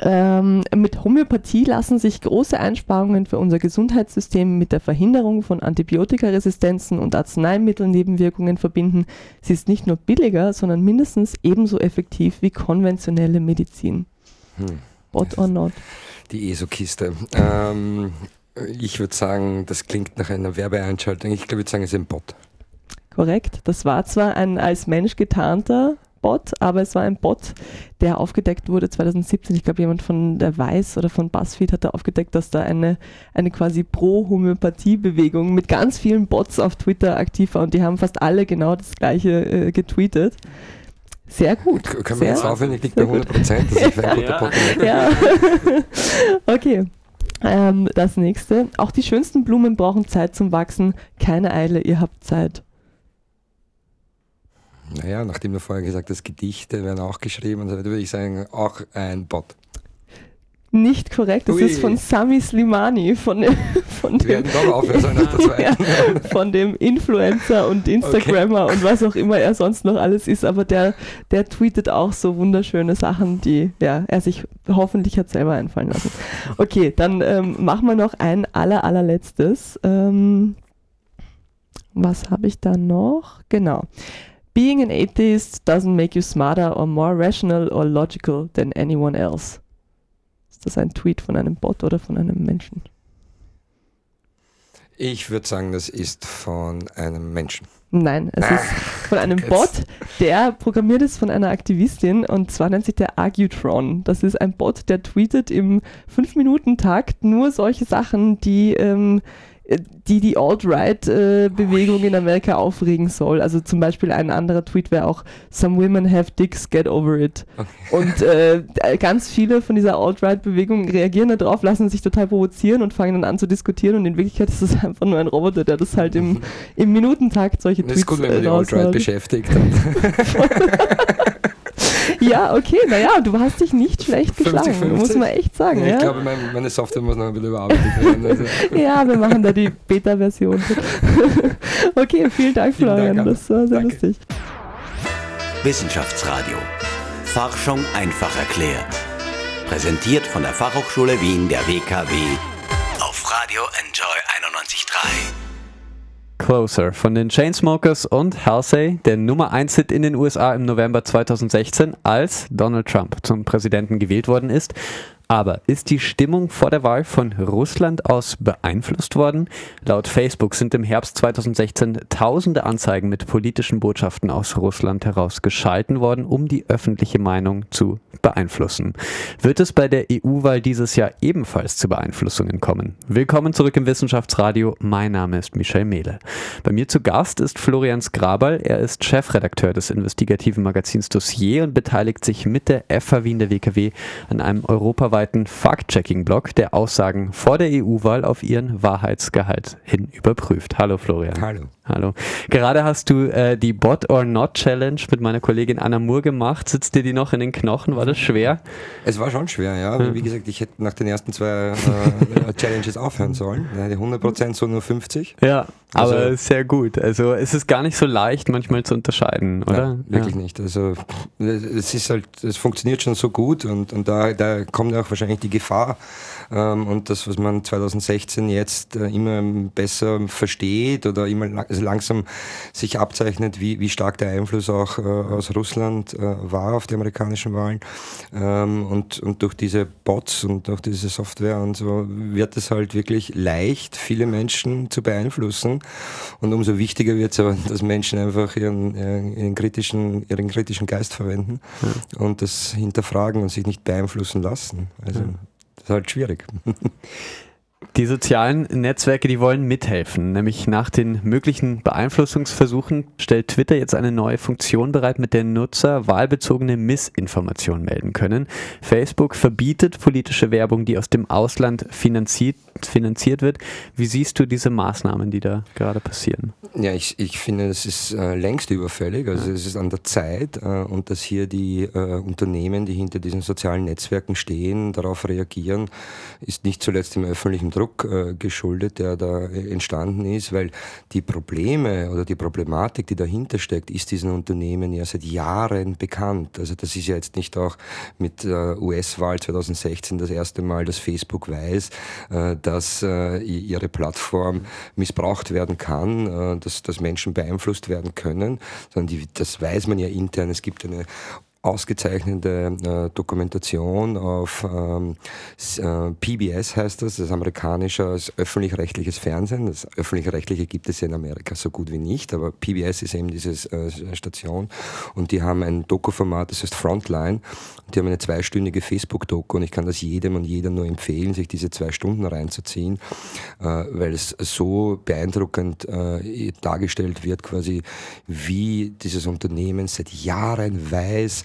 Speaker 4: Ähm, mit Homöopathie lassen sich große Einsparungen für unser Gesundheitssystem mit der Verhinderung von Antibiotikaresistenzen und Arzneimittelnebenwirkungen verbinden. Sie ist nicht nur billiger, sondern mindestens ebenso effektiv wie konventionelle Medizin. Hm. Bot or not?
Speaker 3: Die ESO-Kiste. Ähm, ich würde sagen, das klingt nach einer Werbeeinschaltung. Ich glaube, ich würde sagen, es ist ein Bot.
Speaker 4: Korrekt. Das war zwar ein als Mensch getarnter Bot, aber es war ein Bot, der aufgedeckt wurde 2017. Ich glaube, jemand von der Weiß oder von BuzzFeed hat da aufgedeckt, dass da eine, eine quasi Pro-Homöopathie-Bewegung mit ganz vielen Bots auf Twitter aktiv war und die haben fast alle genau das gleiche äh, getweetet. Sehr gut.
Speaker 3: Können wir jetzt aufhören? Ich liege bei 100 Prozent. Das ist ein guter Bot.
Speaker 4: Ja. okay. Ähm, das nächste. Auch die schönsten Blumen brauchen Zeit zum Wachsen. Keine Eile, ihr habt Zeit.
Speaker 3: Naja, nachdem du vorher gesagt hast, Gedichte werden auch geschrieben, so würde ich sagen, auch ein Bot.
Speaker 4: Nicht korrekt, das Ui. ist von Sami Slimani, von, von, dem, ja, von dem Influencer und Instagrammer okay. und was auch immer er sonst noch alles ist, aber der, der tweetet auch so wunderschöne Sachen, die ja, er sich hoffentlich hat selber einfallen lassen. Okay, dann ähm, machen wir noch ein aller, allerletztes. Ähm, was habe ich da noch? Genau. Being an atheist doesn't make you smarter or more rational or logical than anyone else. Ist das ein Tweet von einem Bot oder von einem Menschen?
Speaker 3: Ich würde sagen, das ist von einem Menschen.
Speaker 4: Nein, es ah, ist von einem Bot, der programmiert ist von einer Aktivistin und zwar nennt sich der Argutron. Das ist ein Bot, der tweetet im 5-Minuten-Takt nur solche Sachen, die ähm, äh, die die Alt-Right-Bewegung in Amerika aufregen soll. Also zum Beispiel ein anderer Tweet wäre auch Some women have dicks, get over it. Okay. Und äh, ganz viele von dieser Alt-Right-Bewegung reagieren darauf, lassen sich total provozieren und fangen dann an zu diskutieren und in Wirklichkeit ist es einfach nur ein Roboter, der das halt im, im Minutentakt solche
Speaker 3: Tweets Das ist gut, wenn man die Alt-Right beschäftigt.
Speaker 4: ja, okay, naja, du hast dich nicht schlecht 50, geschlagen, 50. muss man echt sagen. Ja,
Speaker 3: ich glaube, mein, meine Software muss noch ein bisschen überarbeitet werden. Also.
Speaker 4: ja, wir machen da die Beta-Version. okay, vielen Dank, vielen Florian, Dank, das war sehr Danke. lustig.
Speaker 1: Wissenschaftsradio. Forschung einfach erklärt. Präsentiert von der Fachhochschule Wien der WKW auf Radio Enjoy 91.3.
Speaker 2: Closer von den Chainsmokers und Halsey, der Nummer 1 Hit in den USA im November 2016, als Donald Trump zum Präsidenten gewählt worden ist. Aber ist die Stimmung vor der Wahl von Russland aus beeinflusst worden? Laut Facebook sind im Herbst 2016 tausende Anzeigen mit politischen Botschaften aus Russland heraus geschalten worden, um die öffentliche Meinung zu beeinflussen. Wird es bei der EU-Wahl dieses Jahr ebenfalls zu Beeinflussungen kommen? Willkommen zurück im Wissenschaftsradio. Mein Name ist Michel Mehle. Bei mir zu Gast ist Florian Skrabal. Er ist Chefredakteur des investigativen Magazins Dossier und beteiligt sich mit der FH Wien der WKW an einem europaweit weltweiten Fact-Checking-Blog, der Aussagen vor der EU-Wahl auf ihren Wahrheitsgehalt hin überprüft. Hallo Florian.
Speaker 3: Hallo.
Speaker 2: Hallo. Gerade hast du äh, die Bot or Not Challenge mit meiner Kollegin Anna Moore gemacht. Sitzt dir die noch in den Knochen? War das schwer?
Speaker 3: Es war schon schwer, ja. Hm. Wie gesagt, ich hätte nach den ersten zwei äh, Challenges aufhören sollen. Die 100% so nur 50.
Speaker 2: Ja, also, aber sehr gut. Also es ist gar nicht so leicht manchmal zu unterscheiden, oder?
Speaker 3: Ja, wirklich ja. nicht. Also es ist halt, es funktioniert schon so gut und, und da, da kommt auch wahrscheinlich die Gefahr und das, was man 2016 jetzt äh, immer besser versteht oder immer also langsam sich abzeichnet, wie, wie stark der Einfluss auch äh, aus Russland äh, war auf die amerikanischen Wahlen. Ähm, und, und durch diese Bots und durch diese Software und so wird es halt wirklich leicht, viele Menschen zu beeinflussen. Und umso wichtiger wird es aber, dass Menschen einfach ihren, ihren, kritischen, ihren kritischen Geist verwenden ja. und das hinterfragen und sich nicht beeinflussen lassen. Also ja. Das ist halt schwierig.
Speaker 2: Die sozialen Netzwerke, die wollen mithelfen. Nämlich nach den möglichen Beeinflussungsversuchen stellt Twitter jetzt eine neue Funktion bereit, mit der Nutzer wahlbezogene Missinformationen melden können. Facebook verbietet politische Werbung, die aus dem Ausland finanziert, finanziert wird. Wie siehst du diese Maßnahmen, die da gerade passieren?
Speaker 3: Ja, ich, ich finde, es ist äh, längst überfällig. Also ja. es ist an der Zeit äh, und dass hier die äh, Unternehmen, die hinter diesen sozialen Netzwerken stehen, darauf reagieren, ist nicht zuletzt im öffentlichen Druck äh, geschuldet, der da entstanden ist, weil die Probleme oder die Problematik, die dahinter steckt, ist diesen Unternehmen ja seit Jahren bekannt. Also das ist ja jetzt nicht auch mit äh, US-Wahl 2016 das erste Mal, dass Facebook weiß, äh, dass äh, ihre Plattform missbraucht werden kann, äh, dass, dass Menschen beeinflusst werden können, sondern die, das weiß man ja intern. Es gibt eine ausgezeichnete äh, Dokumentation auf ähm, äh, PBS heißt das, das amerikanische öffentlich-rechtliches Fernsehen. Das öffentlich-rechtliche gibt es in Amerika so gut wie nicht, aber PBS ist eben diese äh, Station und die haben ein Doku-Format, das heißt Frontline. Die haben eine zweistündige Facebook-Doku und ich kann das jedem und jeder nur empfehlen, sich diese zwei Stunden reinzuziehen, äh, weil es so beeindruckend äh, dargestellt wird, quasi wie dieses Unternehmen seit Jahren weiß,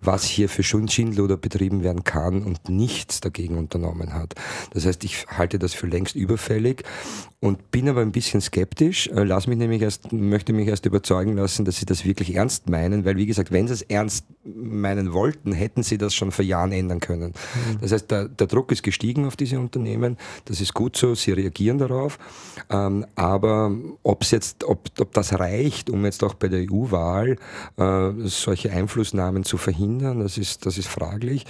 Speaker 3: was hier für Schindluder betrieben werden kann und nichts dagegen unternommen hat. Das heißt, ich halte das für längst überfällig und bin aber ein bisschen skeptisch. Äh, lass mich nämlich erst, möchte mich erst überzeugen lassen, dass sie das wirklich ernst meinen, weil wie gesagt, wenn sie es ernst meinen wollten, hätten sie das schon vor Jahren ändern können. Mhm. Das heißt, der, der, Druck ist gestiegen auf diese Unternehmen. Das ist gut so, sie reagieren darauf. Ähm, aber ob's jetzt, ob, ob das reicht, um jetzt auch bei der EU-Wahl äh, solche Einflussnahmen zu verhindern, das ist, das ist fraglich.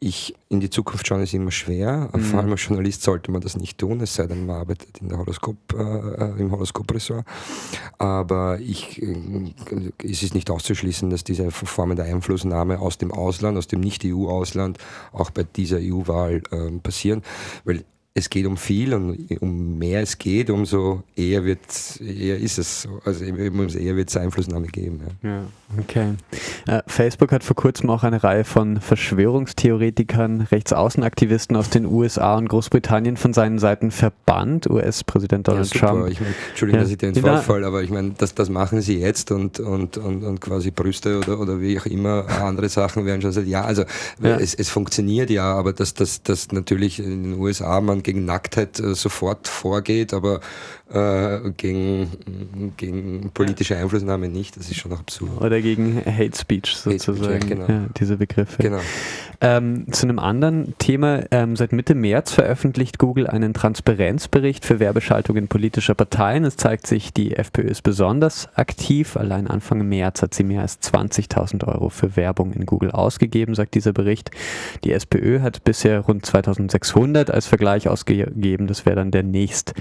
Speaker 3: Ich, in die Zukunft schauen ist immer schwer. Mhm. Vor allem als Journalist sollte man das nicht tun, es sei denn, man arbeitet in der Horoskop, äh, im Horoskopressort. Aber ich, äh, es ist nicht auszuschließen, dass diese Formen der Einflussnahme aus dem Ausland, aus dem Nicht-EU-Ausland auch bei dieser EU-Wahl äh, passieren. Weil es geht um viel und um mehr es geht, umso eher wird eher ist es so. Also umso eher wird es Einflussnahme geben.
Speaker 2: Ja. ja okay. Äh, Facebook hat vor kurzem auch eine Reihe von Verschwörungstheoretikern, Rechtsaußenaktivisten aus den USA und Großbritannien von seinen Seiten verbannt. US-Präsident Donald ja, Trump.
Speaker 3: Ich mein, Entschuldigung, ja. dass ich Wort falle, aber ich meine, das, das machen sie jetzt und, und, und, und quasi Brüste oder, oder wie auch immer andere Sachen werden schon seit Jahren. Also es, es funktioniert ja, aber dass das, das natürlich in den USA man gegen Nacktheit äh, sofort vorgeht, aber äh, gegen, gegen politische Einflussnahme nicht. Das ist schon absurd.
Speaker 2: Oder gegen Hate Speech sozusagen. Hate Speech, ja, genau. ja, diese Begriffe. Genau. Ähm, zu einem anderen Thema. Ähm, seit Mitte März veröffentlicht Google einen Transparenzbericht für Werbeschaltungen politischer Parteien. Es zeigt sich, die FPÖ ist besonders aktiv. Allein Anfang März hat sie mehr als 20.000 Euro für Werbung in Google ausgegeben, sagt dieser Bericht. Die SPÖ hat bisher rund 2.600 als Vergleich ausgegeben. Das wäre dann der nächst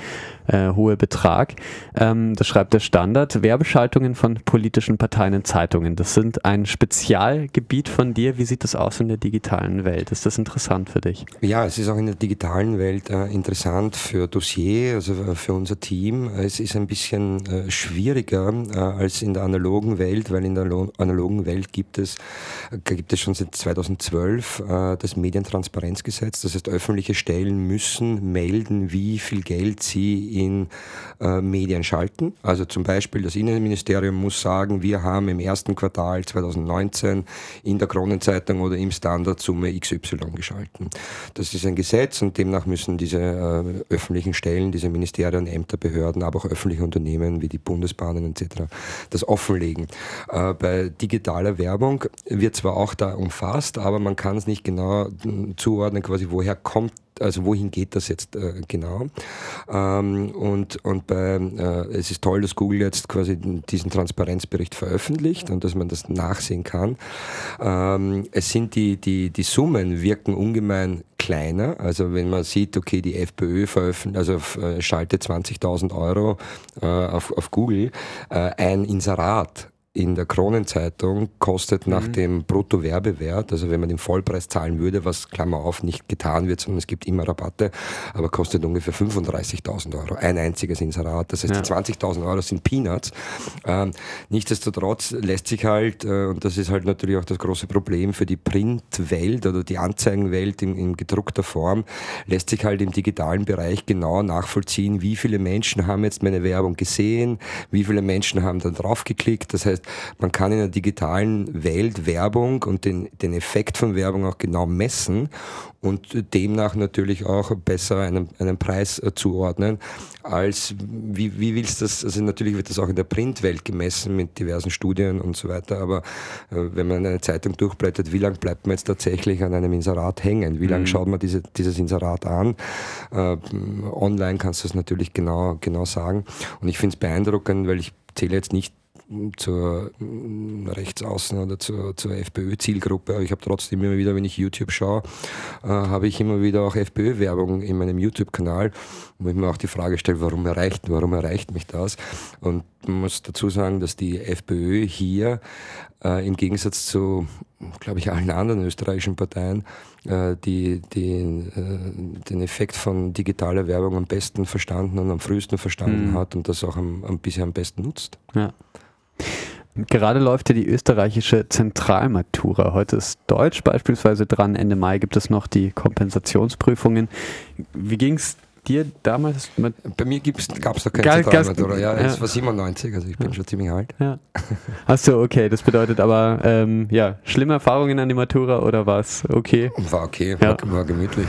Speaker 2: äh, hohe Betrag. Ähm, das schreibt der Standard. Werbeschaltungen von politischen Parteien in Zeitungen. Das sind ein Spezialgebiet von dir. Wie sieht das aus in der digitalen Welt? Ist das interessant für dich?
Speaker 3: Ja, es ist auch in der digitalen Welt äh, interessant für Dossier, also äh, für unser Team. Es ist ein bisschen äh, schwieriger äh, als in der analogen Welt, weil in der analogen Welt gibt es, äh, gibt es schon seit 2012 das Medientransparenzgesetz. Das heißt, öffentliche Stellen müssen melden, wie viel Geld sie in äh, Medien schalten. Also zum Beispiel das Innenministerium muss sagen, wir haben im ersten Quartal 2019 in der Kronenzeitung oder im Standard Summe XY geschalten. Das ist ein Gesetz und demnach müssen diese äh, öffentlichen Stellen, diese Ministerien, Ämter, Behörden, aber auch öffentliche Unternehmen wie die Bundesbahnen etc. das offenlegen. Äh, bei digitaler Werbung wird zwar auch da umfasst, aber man kann es nicht genau hm, zuordnen, quasi woher kommt also wohin geht das jetzt äh, genau? Ähm, und und bei, äh, es ist toll, dass Google jetzt quasi diesen Transparenzbericht veröffentlicht und dass man das nachsehen kann. Ähm, es sind die, die, die Summen wirken ungemein kleiner. Also wenn man sieht, okay, die FPÖ veröffentlicht, also äh, schaltet 20.000 Euro äh, auf, auf Google, äh, ein Inserat in der Kronenzeitung kostet nach mhm. dem Bruttowerbewert, also wenn man den Vollpreis zahlen würde, was Klammer auf nicht getan wird, sondern es gibt immer Rabatte, aber kostet ungefähr 35.000 Euro. Ein einziges Inserat. Das heißt, ja. die 20.000 Euro sind Peanuts. Ähm, nichtsdestotrotz lässt sich halt, äh, und das ist halt natürlich auch das große Problem für die Printwelt oder die Anzeigenwelt in, in gedruckter Form, lässt sich halt im digitalen Bereich genau nachvollziehen, wie viele Menschen haben jetzt meine Werbung gesehen, wie viele Menschen haben dann draufgeklickt. Das heißt, man kann in der digitalen Welt Werbung und den, den Effekt von Werbung auch genau messen und demnach natürlich auch besser einen, einen Preis äh, zuordnen, als wie, wie willst du das, also natürlich wird das auch in der Printwelt gemessen mit diversen Studien und so weiter, aber äh, wenn man eine Zeitung durchblättert, wie lange bleibt man jetzt tatsächlich an einem Inserat hängen? Wie lange mhm. schaut man diese, dieses Inserat an? Äh, online kannst du es natürlich genau, genau sagen und ich finde es beeindruckend, weil ich zähle jetzt nicht zur mm, Rechtsaußen oder zur, zur FPÖ-Zielgruppe, aber ich habe trotzdem immer wieder, wenn ich YouTube schaue, äh, habe ich immer wieder auch FPÖ-Werbung in meinem YouTube-Kanal, wo ich mir auch die Frage stelle, warum erreicht, warum erreicht mich das? Und man muss dazu sagen, dass die FPÖ hier äh, im Gegensatz zu, glaube ich, allen anderen österreichischen Parteien äh, die, die äh, den Effekt von digitaler Werbung am besten verstanden und am frühesten verstanden mhm. hat und das auch am, am bisher am besten nutzt.
Speaker 2: Ja. Gerade läuft ja die österreichische Zentralmatura. Heute ist Deutsch beispielsweise dran. Ende Mai gibt es noch die Kompensationsprüfungen. Wie ging es dir damals mit.
Speaker 3: Bei mir gab es da keine Zentralmatura. Ja, es ja. war 97, also ich bin ja. schon ziemlich alt.
Speaker 2: Ja. Achso, okay. Das bedeutet aber, ähm, ja, schlimme Erfahrungen an die Matura oder war es okay?
Speaker 3: War okay, war, war gemütlich.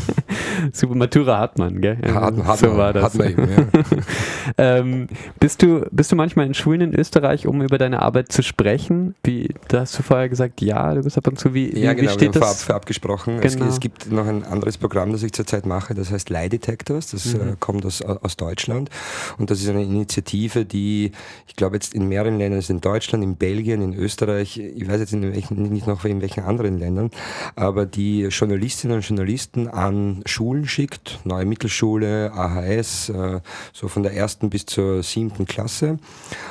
Speaker 2: Super, Matura hat man, gell?
Speaker 3: Ja, hat, hat so man, war das. Hat man eben,
Speaker 2: ähm, bist, du, bist du manchmal in Schulen in Österreich, um über deine Arbeit zu sprechen? Wie, da hast du vorher gesagt, ja, du bist ab und zu, wie,
Speaker 3: ja,
Speaker 2: wie,
Speaker 3: genau,
Speaker 2: wie steht
Speaker 3: wir
Speaker 2: haben
Speaker 3: das? Vorab, abgesprochen. Genau. Es, es, gibt noch ein anderes Programm, das ich zurzeit mache, das heißt Leide Detectors, das mhm. äh, kommt aus, aus Deutschland. Und das ist eine Initiative, die, ich glaube jetzt in mehreren Ländern, ist in Deutschland, in Belgien, in Österreich, ich weiß jetzt in welchen, nicht noch in welchen anderen Ländern, aber die Journalistinnen und Journalisten an Schulen schickt, neue Mittelschule, AHS, äh, so von der ersten bis zur siebten Klasse.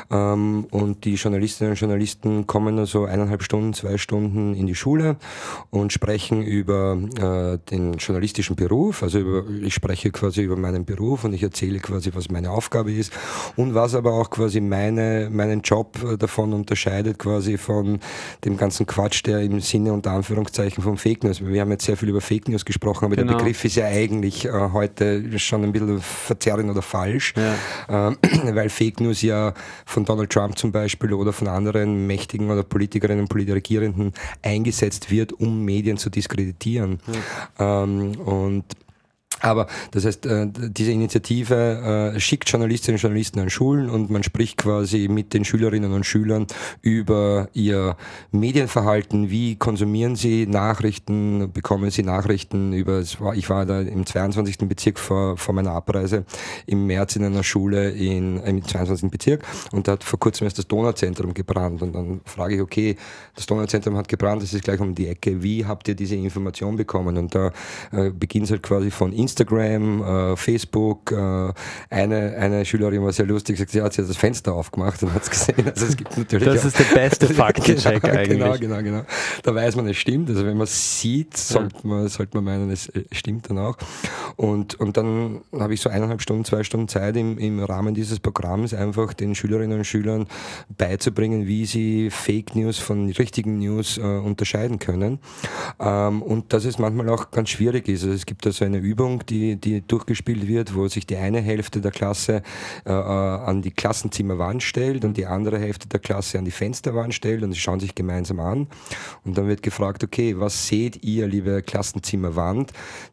Speaker 3: Ähm, und die Journalistinnen und Journalisten kommen also eineinhalb Stunden, zwei Stunden in die Schule und sprechen über äh, den journalistischen Beruf, also über, ich spreche quasi über meinen Beruf und ich erzähle quasi, was meine Aufgabe ist und was aber auch quasi meine, meinen Job äh, davon unterscheidet quasi von dem ganzen Quatsch, der im Sinne unter Anführungszeichen von Fake News, wir haben jetzt sehr viel über Fake News gesprochen, aber genau. der Begriff ist ja eigentlich äh, heute schon ein bisschen verzerrend oder falsch, ja. äh, weil Fake News ja von Donald Trump zum Beispiel oder von anderen mächtigen oder Politikerinnen und Politikierenden eingesetzt wird, um Medien zu diskreditieren. Ja. Ähm, und aber das heißt, äh, diese Initiative äh, schickt Journalistinnen und Journalisten an Schulen und man spricht quasi mit den Schülerinnen und Schülern über ihr Medienverhalten. Wie konsumieren sie Nachrichten? Bekommen sie Nachrichten über, ich war da im 22. Bezirk vor, vor meiner Abreise im März in einer Schule in, im 22. Bezirk und da hat vor kurzem erst das Donauzentrum gebrannt und dann frage ich, okay, das Donauzentrum hat gebrannt, das ist gleich um die Ecke. Wie habt ihr diese Information bekommen? Und da äh, beginnt es halt quasi von Instagram Instagram, äh, Facebook. Äh, eine, eine Schülerin war sehr lustig, gesagt, sie hat sich das Fenster aufgemacht und hat es gesehen. Also es gibt natürlich
Speaker 2: das ist der beste Faktencheck
Speaker 3: genau,
Speaker 2: eigentlich.
Speaker 3: Genau, genau, genau. Da weiß man, es stimmt. Also wenn man es sieht, sollte man, sollte man meinen, es stimmt dann auch. Und, und dann habe ich so eineinhalb Stunden, zwei Stunden Zeit im, im Rahmen dieses Programms einfach den Schülerinnen und Schülern beizubringen, wie sie Fake News von richtigen News äh, unterscheiden können. Ähm, und dass es manchmal auch ganz schwierig ist. Also es gibt da so eine Übung, die, die durchgespielt wird, wo sich die eine Hälfte der Klasse äh, äh, an die Klassenzimmerwand stellt und die andere Hälfte der Klasse an die Fensterwand stellt und sie schauen sich gemeinsam an. Und dann wird gefragt, okay, was seht ihr, liebe Klassenzimmerwand?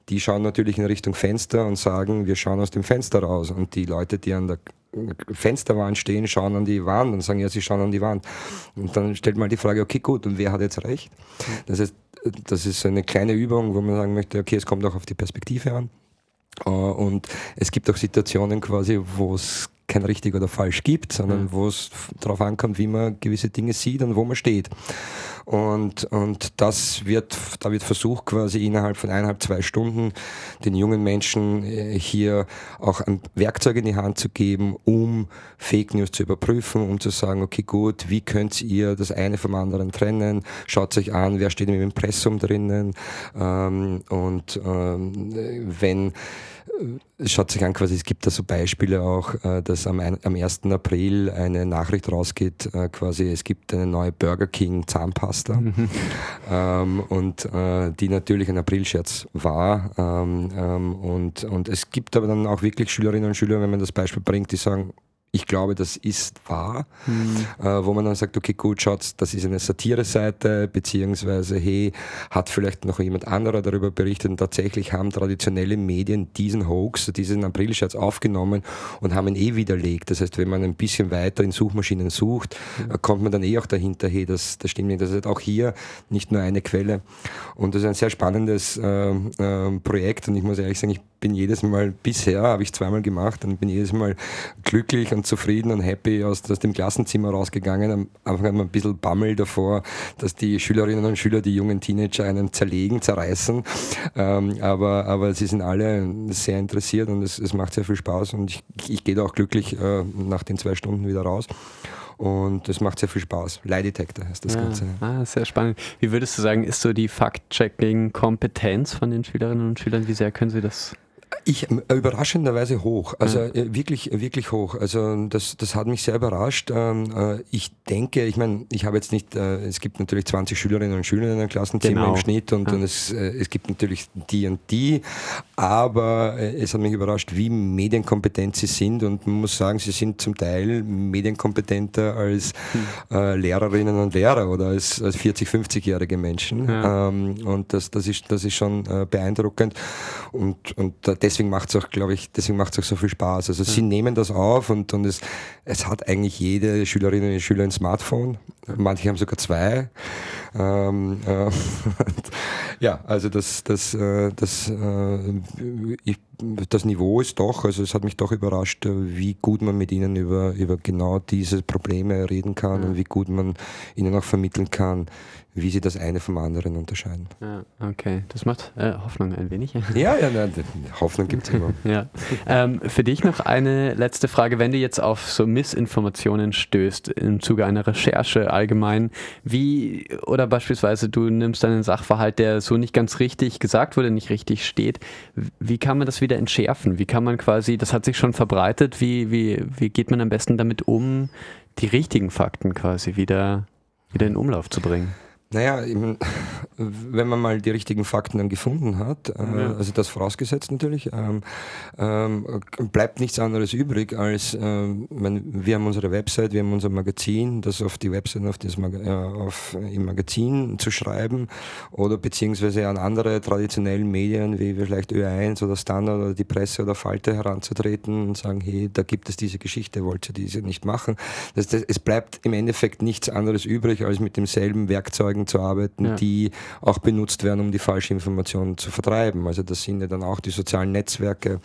Speaker 3: Die schauen natürlich in Richtung Fenster und sagen, wir schauen aus dem Fenster raus. Und die Leute, die an der Fensterwand stehen, schauen an die Wand und sagen, ja, sie schauen an die Wand. Und dann stellt man die Frage, okay, gut, und wer hat jetzt recht? Das heißt, das ist eine kleine Übung, wo man sagen möchte, okay, es kommt auch auf die Perspektive an. Äh, und es gibt auch Situationen quasi, wo es kein richtig oder falsch gibt, sondern mhm. wo es darauf ankommt, wie man gewisse Dinge sieht und wo man steht. Und, und das wird, da wird versucht, quasi innerhalb von eineinhalb, zwei Stunden den jungen Menschen äh, hier auch ein Werkzeug in die Hand zu geben, um Fake News zu überprüfen, um zu sagen, okay, gut, wie könnt ihr das eine vom anderen trennen? Schaut euch an, wer steht im Impressum drinnen? Ähm, und ähm, wenn es schaut sich an, quasi, es gibt da so Beispiele auch, äh, dass am, am 1. April eine Nachricht rausgeht, äh, quasi, es gibt eine neue Burger King Zahnpasta mhm. ähm, und äh, die natürlich ein Aprilscherz war. Ähm, ähm, und, und es gibt aber dann auch wirklich Schülerinnen und Schüler, wenn man das Beispiel bringt, die sagen, ich glaube, das ist wahr, mhm. äh, wo man dann sagt, okay, gut, schaut, das ist eine Satire-Seite, beziehungsweise, hey, hat vielleicht noch jemand anderer darüber berichtet und tatsächlich haben traditionelle Medien diesen Hoax, diesen Aprilscherz aufgenommen und haben ihn eh widerlegt. Das heißt, wenn man ein bisschen weiter in Suchmaschinen sucht, mhm. äh, kommt man dann eh auch dahinter, hey, das, das stimmt nicht. Das ist auch hier nicht nur eine Quelle. Und das ist ein sehr spannendes äh Projekt und ich muss ehrlich sagen, ich bin jedes Mal, bisher habe ich zweimal gemacht und bin jedes Mal glücklich und zufrieden und happy aus, aus dem Klassenzimmer rausgegangen. Am Anfang hat man ein bisschen Bammel davor, dass die Schülerinnen und Schüler, die jungen Teenager einen zerlegen, zerreißen. Ähm, aber, aber sie sind alle sehr interessiert und es, es macht sehr viel Spaß und ich, ich gehe da auch glücklich äh, nach den zwei Stunden wieder raus. Und es macht sehr viel Spaß. Lie Detector heißt das
Speaker 2: ja.
Speaker 3: Ganze.
Speaker 2: Ah, sehr spannend. Wie würdest du sagen, ist so die Fact-Checking-Kompetenz von den Schülerinnen und Schülern? Wie sehr können sie das
Speaker 3: ich äh, überraschenderweise hoch, also ja. Äh, wirklich, wirklich hoch. Also das, das hat mich sehr überrascht. Ähm, äh, ich denke, ich meine, ich habe jetzt nicht, es gibt natürlich 20 Schülerinnen und Schüler in einem Klassenzimmer genau. im Schnitt und, ja. und es, es gibt natürlich die und die, aber es hat mich überrascht, wie medienkompetent sie sind und man muss sagen, sie sind zum Teil medienkompetenter als hm. Lehrerinnen und Lehrer oder als, als 40, 50-jährige Menschen. Ja. Ähm, und das, das, ist, das ist schon beeindruckend und, und deswegen macht es auch, glaube ich, deswegen macht es auch so viel Spaß. Also ja. sie nehmen das auf und, und es, es hat eigentlich jede Schülerin und Schüler ein Smartphone. Manche haben sogar zwei. Ähm, äh, ja, also das, das, äh, das, äh, ich das Niveau ist doch, also es hat mich doch überrascht, wie gut man mit ihnen über, über genau diese Probleme reden kann ja. und wie gut man ihnen auch vermitteln kann, wie sie das eine vom anderen unterscheiden.
Speaker 2: Ja, okay, das macht äh, Hoffnung ein wenig.
Speaker 3: Ja, ja, nein, Hoffnung gibt es immer.
Speaker 2: ja. Ähm, für dich noch eine letzte Frage. Wenn du jetzt auf so Missinformationen stößt im Zuge einer Recherche allgemein, wie, oder beispielsweise du nimmst einen Sachverhalt, der so nicht ganz richtig gesagt wurde, nicht richtig steht, wie kann man das wieder entschärfen? Wie kann man quasi, das hat sich schon verbreitet, wie, wie, wie geht man am besten damit um, die richtigen Fakten quasi wieder, wieder in Umlauf zu bringen?
Speaker 3: Naja, wenn man mal die richtigen Fakten dann gefunden hat, äh, ja. also das vorausgesetzt natürlich, ähm, ähm, bleibt nichts anderes übrig als, äh, mein, wir haben unsere Website, wir haben unser Magazin, das auf die Website, auf das Mag äh, auf, im Magazin zu schreiben oder beziehungsweise an andere traditionellen Medien wie vielleicht Ö1 oder Standard oder die Presse oder Falte heranzutreten und sagen, hey, da gibt es diese Geschichte, wollt ihr diese nicht machen? Das, das, es bleibt im Endeffekt nichts anderes übrig, als mit demselben Werkzeug Zu arbeiten, ja. die auch benutzt werden, um die falsche Information zu vertreiben. Also das sind ja dann auch die sozialen Netzwerke.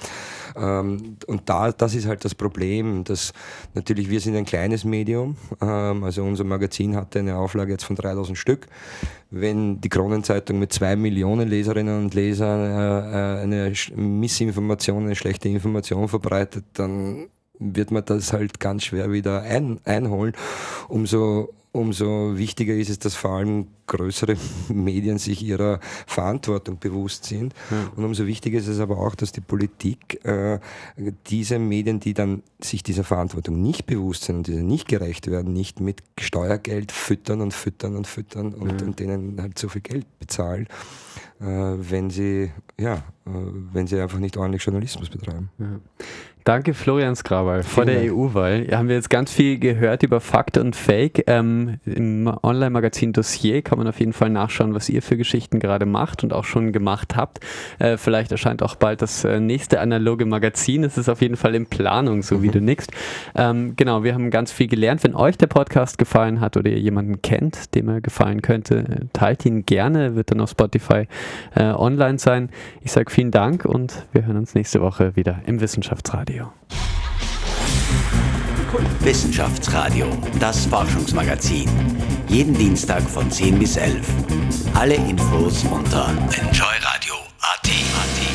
Speaker 3: Ähm, und da, das ist halt das Problem, dass natürlich wir sind ein kleines Medium, ähm, also unser Magazin hatte eine Auflage jetzt von 3000 Stück. Wenn die Kronenzeitung mit zwei Millionen Leserinnen und Lesern äh, äh, eine Missinformation, eine schlechte Information verbreitet, dann wird man das halt ganz schwer wieder ein, einholen. Umso, umso wichtiger ist es, dass vor allem größere Medien sich ihrer Verantwortung bewusst sind. Ja. Und umso wichtiger ist es aber auch, dass die Politik äh, diese Medien, die dann sich dieser Verantwortung nicht bewusst sind und diese nicht gerecht werden, nicht mit Steuergeld füttern und füttern und füttern und, ja. und denen halt so viel Geld bezahlen, äh, wenn sie ja, äh, wenn sie einfach nicht ordentlich Journalismus betreiben.
Speaker 2: Ja. Danke, Florian Skrawal. Vor der EU-Wahl haben wir jetzt ganz viel gehört über Fakt und Fake. Ähm, Im Online-Magazin Dossier kann man auf jeden Fall nachschauen, was ihr für Geschichten gerade macht und auch schon gemacht habt. Äh, vielleicht erscheint auch bald das äh, nächste analoge Magazin. Es ist auf jeden Fall in Planung, so wie du nickst. Ähm, genau, wir haben ganz viel gelernt. Wenn euch der Podcast gefallen hat oder ihr jemanden kennt, dem er gefallen könnte, teilt ihn gerne. Wird dann auf Spotify äh, online sein. Ich sage vielen Dank und wir hören uns nächste Woche wieder im Wissenschaftsradio. Radio.
Speaker 1: Wissenschaftsradio, das Forschungsmagazin. Jeden Dienstag von 10 bis 11. Alle Infos unter enjoyradio.at.